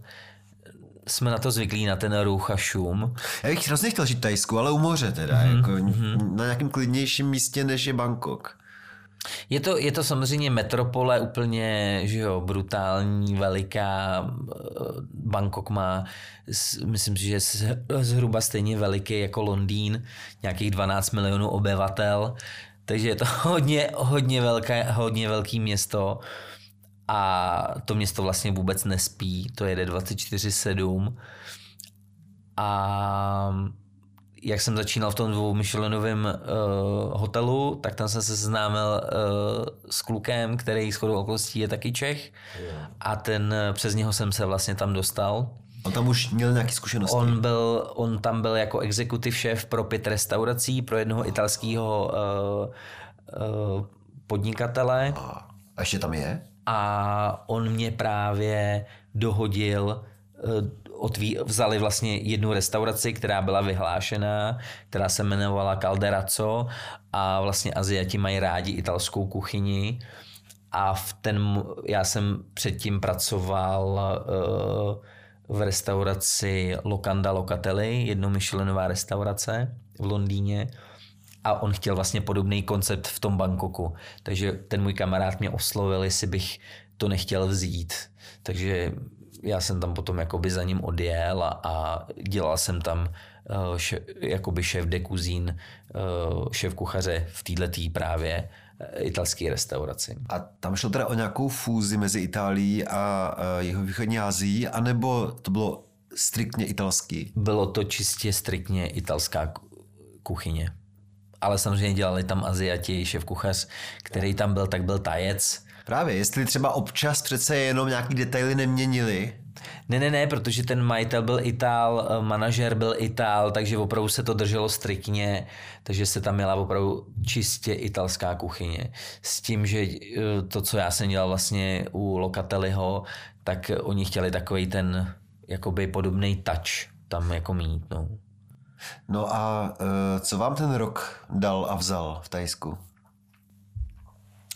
jsme na to zvyklí, na ten ruch a šum. Já bych hrozně chtěl žít v Tajsku, ale u moře teda, mm-hmm. jako mm-hmm. na nějakém klidnějším místě, než je Bangkok. Je to, je to samozřejmě metropole úplně že jo, brutální, veliká. Bangkok má, myslím si, že zhruba stejně veliký jako Londýn, nějakých 12 milionů obyvatel. Takže je to (laughs) hodně, hodně, velké, hodně velký město a to město vlastně vůbec nespí, to jede 24-7 a jak jsem začínal v tom dvoumyšlenovém uh, hotelu, tak tam jsem se seznámil uh, s klukem, který shodou okolností je taky Čech a ten, přes něho jsem se vlastně tam dostal. On tam už měl nějaké zkušenosti? On, byl, on tam byl jako exekutiv šéf pro pět restaurací, pro jednoho italského uh, uh, podnikatele. A ještě tam je? A on mě právě dohodil otví, vzali vlastně jednu restauraci, která byla vyhlášená, která se jmenovala Calderazzo a vlastně Aziati mají rádi italskou kuchyni a v ten, já jsem předtím pracoval uh, v restauraci Locanda Locatelli, jednomyšlenová restaurace v Londýně a on chtěl vlastně podobný koncept v tom Bangkoku. Takže ten můj kamarád mě oslovil, jestli bych to nechtěl vzít. Takže já jsem tam potom jakoby za ním odjel a, a dělal jsem tam uh, še, jakoby šéf de cuisine, uh, šéf kuchaře v této právě uh, italské restauraci. A tam šlo teda o nějakou fúzi mezi Itálií a uh, jeho východní Asií, anebo to bylo striktně italský? Bylo to čistě striktně italská kuchyně. Ale samozřejmě dělali tam Aziati, šéf kuchař, který tam byl, tak byl tajec, Právě, jestli třeba občas přece jenom nějaký detaily neměnili. Ne, ne, ne, protože ten majitel byl Itál, eh, manažer byl Itál, takže opravdu se to drželo striktně, takže se tam měla opravdu čistě italská kuchyně. S tím, že eh, to, co já jsem dělal vlastně u Locatelliho, tak oni chtěli takový ten jakoby podobný touch tam jako mít. No. No a uh, co vám ten rok dal a vzal v Tajsku?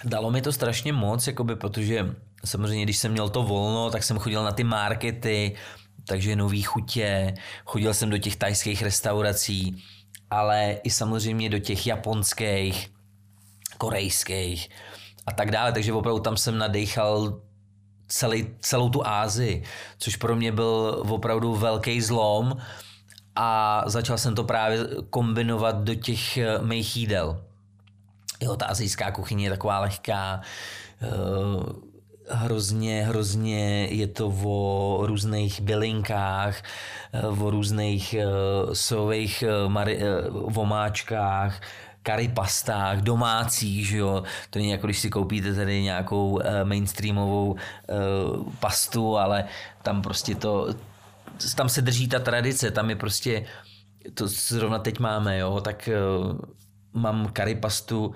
Dalo mi to strašně moc, jakoby, protože samozřejmě, když jsem měl to volno, tak jsem chodil na ty markety, takže nový chutě, chodil jsem do těch tajských restaurací, ale i samozřejmě do těch japonských, korejských a tak dále. Takže opravdu tam jsem nadechal celý, celou tu Ázii, což pro mě byl opravdu velký zlom a začal jsem to právě kombinovat do těch mých jídel. Jo, ta azijská kuchyně je taková lehká, uh, hrozně, hrozně je to o různých bylinkách, eh, o různých uh, sojových vomáčkách, kary pastách, domácích, že jo. To není jako když si koupíte tady nějakou mainstreamovou pastu, ale tam prostě to tam se drží ta tradice, tam je prostě, to zrovna teď máme, jo, tak mám karipastu,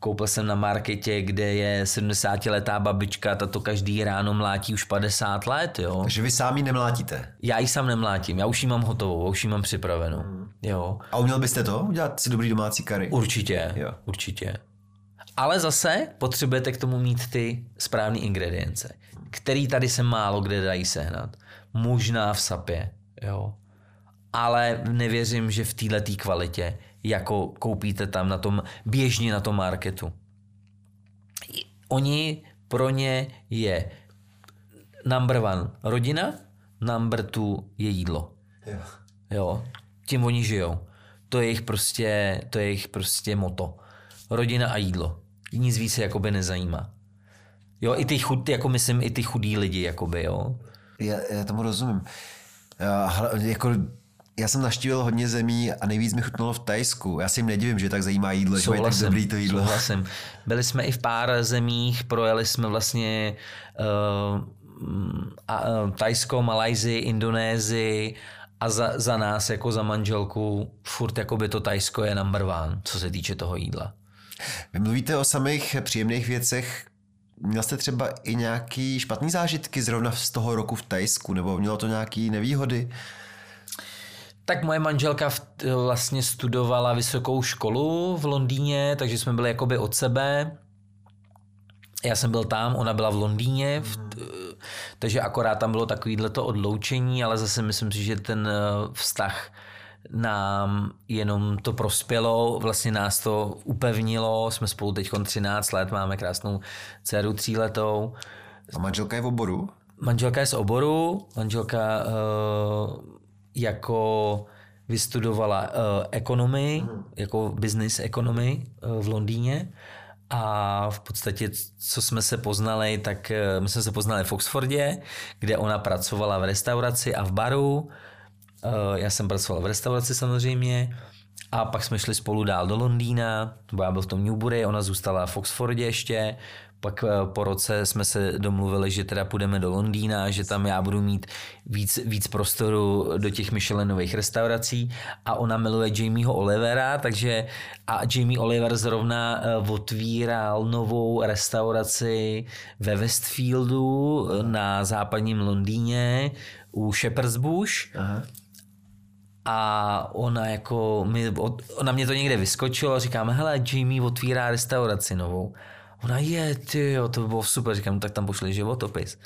koupil jsem na marketě, kde je 70-letá babička, ta to každý ráno mlátí už 50 let, jo. Takže vy sám ji nemlátíte. Já ji sám nemlátím, já už ji mám hotovou, já už ji mám připravenou, jo. A uměl byste to? Udělat si dobrý domácí kary? Určitě, Jo. určitě. Ale zase potřebujete k tomu mít ty správné ingredience, který tady se málo kde dají sehnat. Možná v sapě, jo. Ale nevěřím, že v této kvalitě, jako koupíte tam na tom, běžně na tom marketu. Oni, pro ně je number one rodina, number two je jídlo. Jo. Jo, tím oni žijou. To je jejich prostě, to je jejich prostě moto. Rodina a jídlo. Nic víc se jakoby nezajímá. Jo, i ty chud, jako myslím, i ty chudí lidi, jakoby, jo. Já, já tomu rozumím. Já, jako, já jsem naštívil hodně zemí a nejvíc mi chutnalo v Tajsku. Já si jim nedivím, že tak zajímá jídlo, že mají tak dobrý to jídlo. Souhlasím. Byli jsme i v pár zemích, projeli jsme vlastně uh, a, uh, Tajsko, Malajzi, Indonésii a za, za nás jako za manželku furt jakoby to Tajsko je number one, co se týče toho jídla. Vy mluvíte o samých příjemných věcech. Měl jste třeba i nějaký špatný zážitky zrovna z toho roku v Tajsku, nebo mělo to nějaký nevýhody? Tak moje manželka v, vlastně studovala vysokou školu v Londýně, takže jsme byli jakoby od sebe. Já jsem byl tam, ona byla v Londýně, v, takže akorát tam bylo takovýhle to odloučení, ale zase myslím si, že ten eh, vztah nám jenom to prospělo, vlastně nás to upevnilo, jsme spolu teď 13 let, máme krásnou dceru tříletou. A manželka je v oboru? Manželka je z oboru, manželka uh, jako vystudovala uh, ekonomii, jako business economy uh, v Londýně a v podstatě, co jsme se poznali, tak uh, my jsme se poznali v Oxfordě, kde ona pracovala v restauraci a v baru. Uh, já jsem pracoval v restauraci samozřejmě. A pak jsme šli spolu dál do Londýna, bo já byl v tom Newbury, ona zůstala v Oxfordě ještě. Pak eh, po roce jsme se domluvili, že teda půjdeme do Londýna, že tam já budu mít víc, víc prostoru do těch Michelinových restaurací a ona miluje Jamieho Olivera, takže a Jamie Oliver zrovna eh, otvíral novou restauraci ve Westfieldu eh, na západním Londýně u Shepherd's Bush. Aha. A ona jako, mi, ona mě to někde vyskočilo, říkáme, hele, Jamie otvírá restauraci novou. Ona je, ty jo, to by bylo super, říkám, no, tak tam pošli životopis.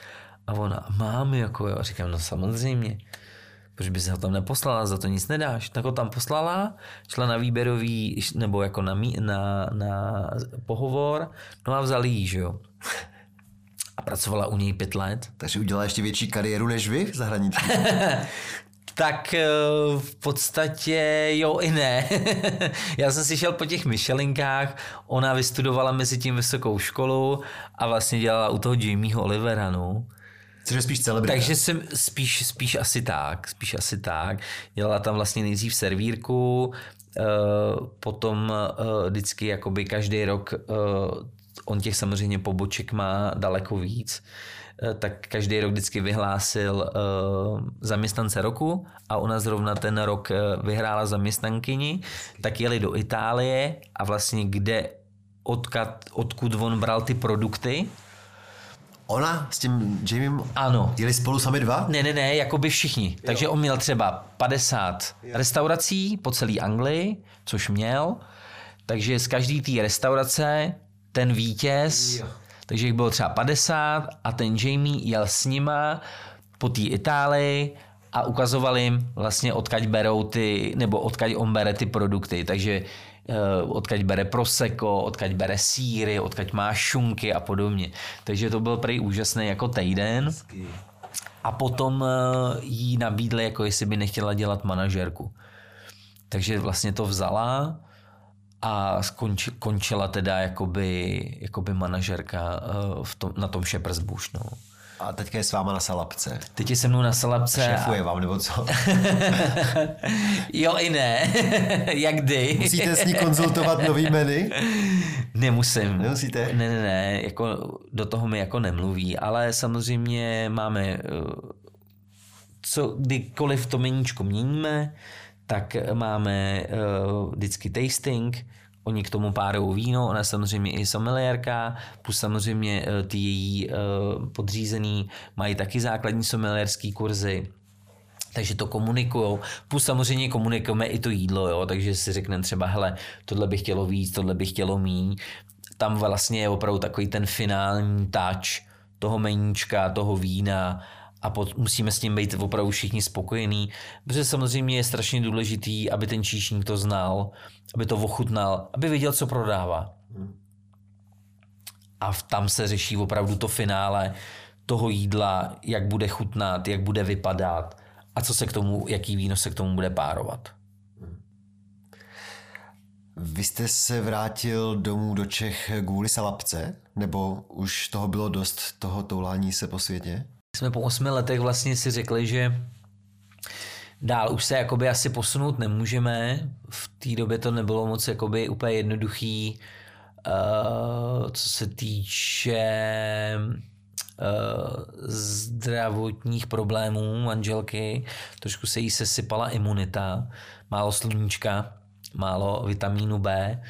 A ona, mám jako jo, říkám, no samozřejmě. Proč bys ho tam neposlala, za to nic nedáš. Tak ho tam poslala, šla na výběrový, nebo jako na, mí, na, na pohovor, no a vzali jí, že jo. A pracovala u něj pět let. Takže udělala ještě větší kariéru než vy v zahraničí. (laughs) Tak eh, v podstatě jo i ne. (laughs) Já jsem si šel po těch Michelinkách, ona vystudovala mezi tím vysokou školu a vlastně dělala u toho Jamieho Olivera, no. Což je spíš celebrita. Takže jsem spíš, spíš asi tak, spíš asi tak. Dělala tam vlastně nejdřív servírku, eh, potom eh, vždycky jakoby každý rok, on těch samozřejmě poboček má daleko víc, tak každý rok vždycky vyhlásil eh, zaměstnance roku a ona zrovna ten rok eh, vyhrála zaměstnankyni, tak jeli do Itálie a vlastně kde odkud, odkud on bral ty produkty, Ona s tím Jamiem ano, jeli spolu sami dva? ne, ne, ne, jako by všichni. Takže on měl třeba 50 restaurací po celé Anglii, což měl. Takže z každé té restaurace ten vítěz, takže jich bylo třeba 50 a ten Jamie jel s nima po té Itálii a ukazoval jim vlastně odkaď berou ty, nebo odkaď on bere ty produkty. Takže eh, odkaď bere prosecco, odkaď bere síry, odkaď má šunky a podobně. Takže to byl prý úžasný jako týden. A potom eh, jí nabídli, jako jestli by nechtěla dělat manažerku. Takže vlastně to vzala a skonči, končila teda jakoby, jakoby manažerka eh, v tom, na tom Shepherd's Bush. No. A teďka je s váma na salapce. Teď je se mnou na salapce. a- Šéfuje vám, nebo co? (laughs) Jo i ne. (laughs) Jak kdy. Musíte s ní konzultovat nový menu? Nemusím. Nemusíte? Ne, ne, ne, jako do toho mi jako nemluví, ale samozřejmě máme eh, co, kdykoliv to meníčko měníme, tak máme uh, vždycky tasting, Oni k tomu párují víno, ona samozřejmě i someliérka, plus samozřejmě uh, ty její uh, podřízený mají taky základní someliérský kurzy. Takže to komunikujou. Plus samozřejmě komunikujeme i to jídlo, jo? takže si řekneme třeba, hele, tohle bych chtělo víc, tohle bych chtělo míň. Tam vlastně je opravdu takový ten finální touch toho meníčka, toho vína a pod, musíme s tím být opravdu všichni spokojení, protože samozřejmě je strašně důležitý, aby ten číšník to znal, aby to ochutnal, aby věděl, co prodává. A tam se řeší opravdu to finále toho jídla, jak bude chutnat, jak bude vypadat a co se k tomu, jaký víno se k tomu bude párovat. Vy jste se vrátil domů do Čech kvůli salapce? Nebo už toho bylo dost, toho toulání se po světě? Jsme po osmi letech vlastně si řekli, že dál už se jakoby asi posunout nemůžeme. V té době to nebylo moc jakoby úplně jednoduchý, uh, co se týče uh, zdravotních problémů manželky. Trošku se jí sesypala imunita, málo sluníčka, málo vitamínu B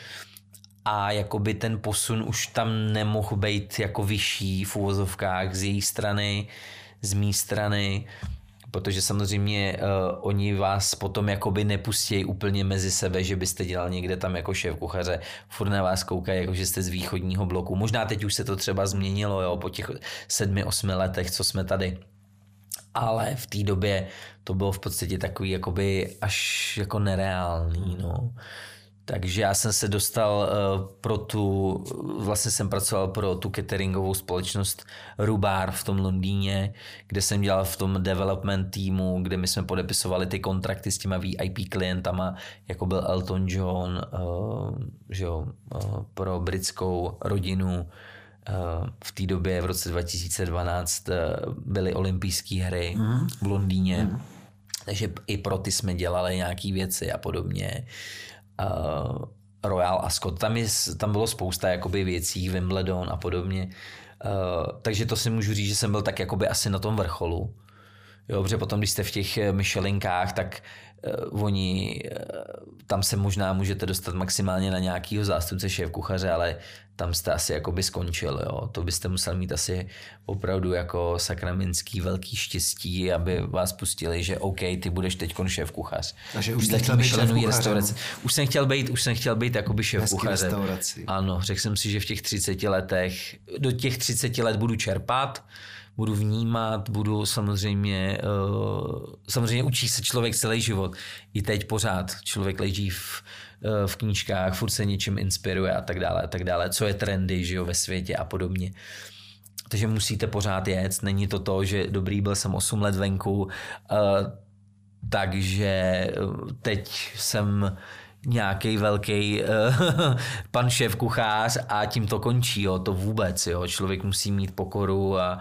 a jakoby ten posun už tam nemohl být jako vyšší v úvozovkách z její strany, z mé strany, protože samozřejmě uh, oni vás potom jakoby nepustí úplně mezi sebe, že byste dělal někde tam jako šéf kuchaře, furt na vás koukají, jako že jste z východního bloku. Možná teď už se to třeba změnilo, jo, po těch sedmi, osmi letech, co jsme tady. Ale v té době to bylo v podstatě takový jakoby až jako nereálný, no. Takže já jsem se dostal uh, pro tu, vlastně jsem pracoval pro tu cateringovou společnost Rubar v tom Londýně, kde jsem dělal v tom development týmu, kde my jsme podepisovali ty kontrakty s těma VIP klientama, jako byl Elton John, uh, že jo, uh, pro britskou rodinu. V té době v roce 2012 uh, byly olympijské hry mm. v Londýně, mm. takže i pro ty jsme dělali nějaké věci a podobně uh, Royal Ascot. Tam, je, tam bylo spousta jakoby věcí, Wimbledon a podobně. Uh, takže to si můžu říct, že jsem byl tak jakoby asi na tom vrcholu. Jo, protože potom, když jste v těch eh, Michelinkách, tak uh, oni, uh, tam se možná můžete dostat maximálně na nějakýho zástupce šéf kuchaře, ale tam jste asi jakoby skončil, jo. To byste musel mít asi opravdu jako sakramentský velký štěstí, aby vás pustili, že OK, ty budeš teď šéf kuchař. Takže už jste chtěl být šéf restaurace. Už jsem chtěl být, už jsem chtěl být jakoby šéf kuchaře. Ano, řekl jsem si, že v těch 30 letech, do těch 30 let budu čerpat, budu vnímat, budu samozřejmě, uh, samozřejmě učí se člověk celý život. I teď pořád člověk leží v, uh, v knížkách, furt se něčím inspiruje a tak dále, a tak dále, co je trendy že jo, ve světě a podobně. Takže musíte pořád jet, není to to, že dobrý, byl jsem 8 let venku, uh, takže teď jsem nějaký velký uh, (laughs) pan šéf kuchář a tím to končí, jo, to vůbec, jo. Člověk musí mít pokoru a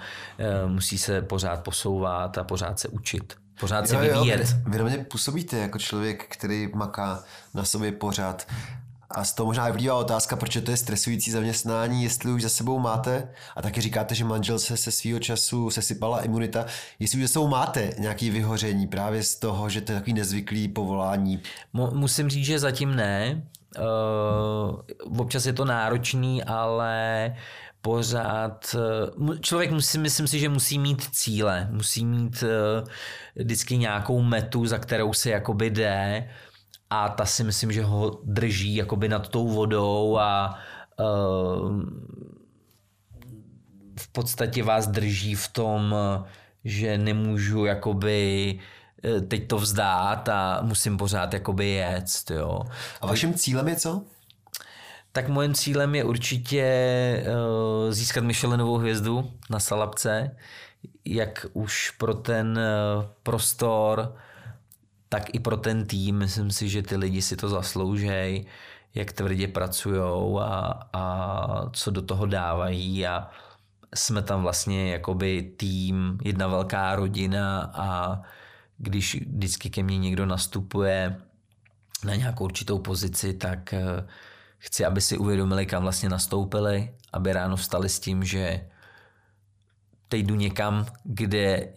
uh, musí se pořád posouvat a pořád se učit. Pořád se jo, vyvíjet. Jo, vy, vy na mě působíte jako člověk, který maká na sobě pořád a z toho možná vyplývá otázka, proč to je stresující zaměstnání, jestli už za sebou máte, a taky říkáte, že manžel se se svého času sesypala imunita, jestli už za sebou máte nějaké vyhoření právě z toho, že to je takový nezvyklý povolání. Musím říct, že zatím ne. Uh, občas je to náročný, ale pořád, eh, člověk musí, myslím si, že musí mít cíle, musí mít uh, vždycky nějakou metu, za kterou se jakoby jde, a ta si myslím, že ho drží jakoby nad tou vodou a uh, v podstatě vás drží v tom, že nemůžu jakoby eh, teď to vzdát a musím pořád jakoby jet, jo. A vaším cílem je co? Tak mojím cílem je určitě uh, získat Michelinovou hvězdu na Salapce, jak už pro ten uh, prostor, tak i pro ten tým. Myslím si, že ty lidi si to zasloužejí, jak tvrdě pracují a, a co do toho dávají a jsme tam vlastně jakoby tým, jedna velká rodina a když vždycky ke mně někdo nastupuje na nějakou určitou pozici, tak eh, chci, aby si uvědomili, kam vlastně nastoupili, aby ráno vstali s tím, že teď jdu někam, kde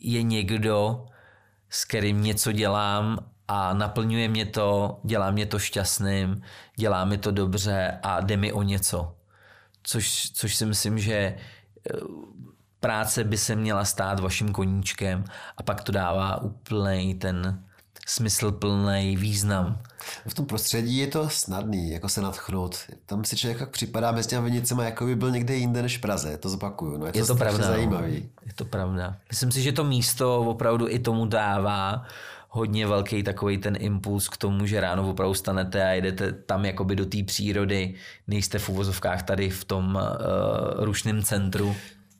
je někdo, s kterým něco dělám a naplňuje mě to, dělá mě to šťastným, dělá mi to dobře a jde mi o něco. Což, což si myslím, že eh, práce by se měla stát vaším koníčkem a pak to dává úplný ten smysl plný význam. V tom prostředí je to snadný, jako se nadchnout. Tam si člověk jak připadá mezi těmi vinicemi, jako by byl někde jinde než v Praze, to zopakuju. No, je to, Je to pravda. no. zajímavý. Je to pravda. Myslím si, že to místo opravdu i tomu dává hodně velký takový ten impuls k tomu, že ráno opravdu stanete a jedete tam jakoby do té přírody, nejste v uvozovkách tady v tom uh, rušném centru.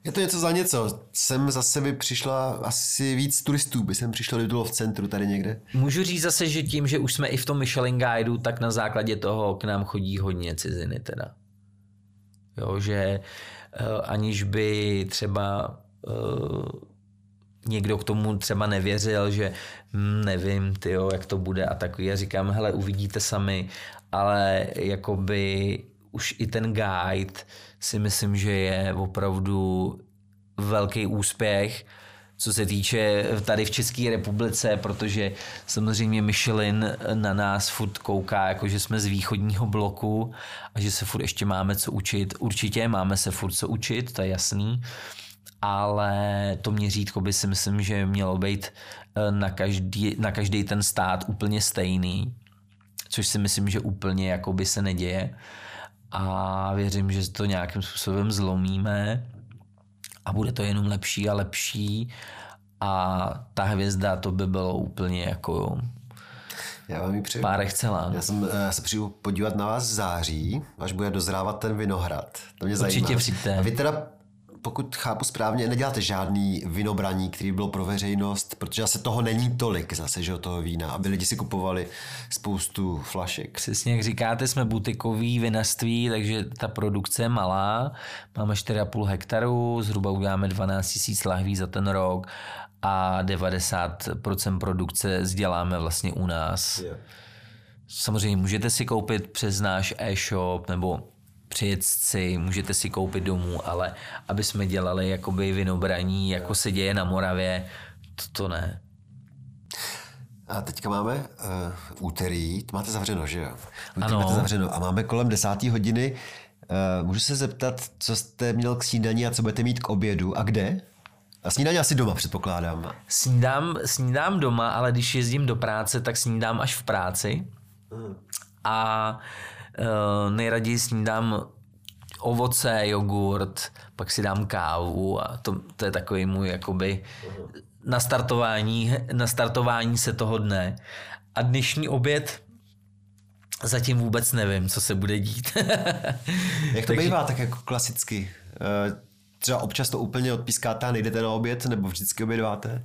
Je to něco za něco. Sem zase by přišla asi víc turistů, by sem přišlo, bylo v centru tady někde. Můžu říct zase, že tím, že už jsme i v tom Michelin Guideu, tak na základě toho k nám chodí hodně ciziny teda. Jo, že uh, aniž by třeba uh, někdo k tomu třeba nevěřil, že hm, nevím, tyjo, jak to bude a takový. Já říkám, hele, uvidíte sami, ale jakoby už i ten guide si myslím, že je opravdu velký úspěch, co se týče tady v České republice, protože samozřejmě Michelin na nás furt kouká, jako že jsme z východního bloku a že se furt ještě máme co učit. Určitě máme se furt co učit, to je jasný, ale to měřítko by si myslím, že mělo být eh, na každý, na každý ten stát úplně stejný, což si myslím, že úplně jako by se neděje a věřím, že to nějakým způsobem zlomíme a bude to jenom lepší a lepší a ta hvězda to by bylo úplně jako Já vám ji přeju. pár excellence. Já jsem uh, se přijdu podívat na vás v září, až bude dozrávat ten vinohrad. To mě Určitě zajímá. přijďte. A vy teda, pokud chápu správně, neděláte žádný vinobraní, který bylo pro veřejnost, protože zase toho není tolik zase, že toho vína, aby lidi si kupovali spoustu flašek. Přesně jak říkáte, jsme butikový vinařství, takže ta produkce je malá. Máme 4,5 hektaru, zhruba uděláme 12 000 lahví za ten rok a 90% produkce děláme vlastně u nás. Samozřejmě můžete si koupit přes náš e-shop nebo přijet si, můžete si koupit domů, ale aby jsme dělali jakoby vinobraní, jako se děje na Moravě, to, to ne. A teďka máme uh, úterý, to máte zavřeno, že jo? Úterý Ano. máte zavřeno a máme kolem desáté hodiny. Uh, můžu se zeptat, co jste měl k snídani a co budete mít k obědu a kde? A snídaně asi doma, předpokládám. Snídám, snídám doma, ale když jezdím do práce, tak snídám až v práci. A uh, nejraději snídám ovoce, jogurt, pak si dám kávu a to, to je takový můj jakoby nastartování, nastartování se toho dne. A dnešní oběd zatím vůbec nevím, co se bude dít. (laughs) Jak to Takže- bývá tak jako klasicky? Uh, třeba občas to úplně odpískáte a nejdete na oběd, nebo vždycky obědváte?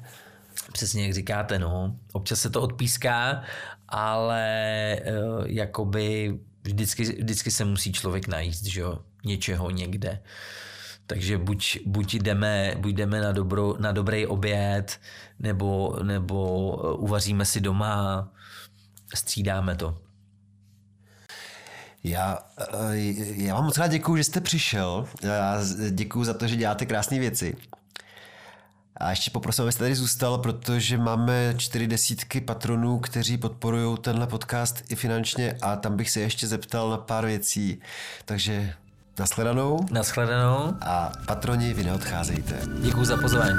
Přesně jak říkáte, no. Občas se to odpíská, ale uh, jakoby vždycky, vždycky se musí člověk najíst, že jo, něčeho někde. Takže buď, buď, jdeme, buď jdeme na, dobro, na dobrý oběd, nebo, nebo eh, uvaříme si doma, střídáme to. Já, eh, já vám moc rád děkuju, že jste přišel. Já děkuju za to, že děláte krásné věci. A ještě poprosím, abyste tady zůstal, protože máme čtyři desítky patronů, kteří podporují tenhle podcast i finančně a tam bych se ještě zeptal na pár věcí. Takže nashledanou Naschledanou. a patroni, vy neodcházejte. Děkuji za pozvání.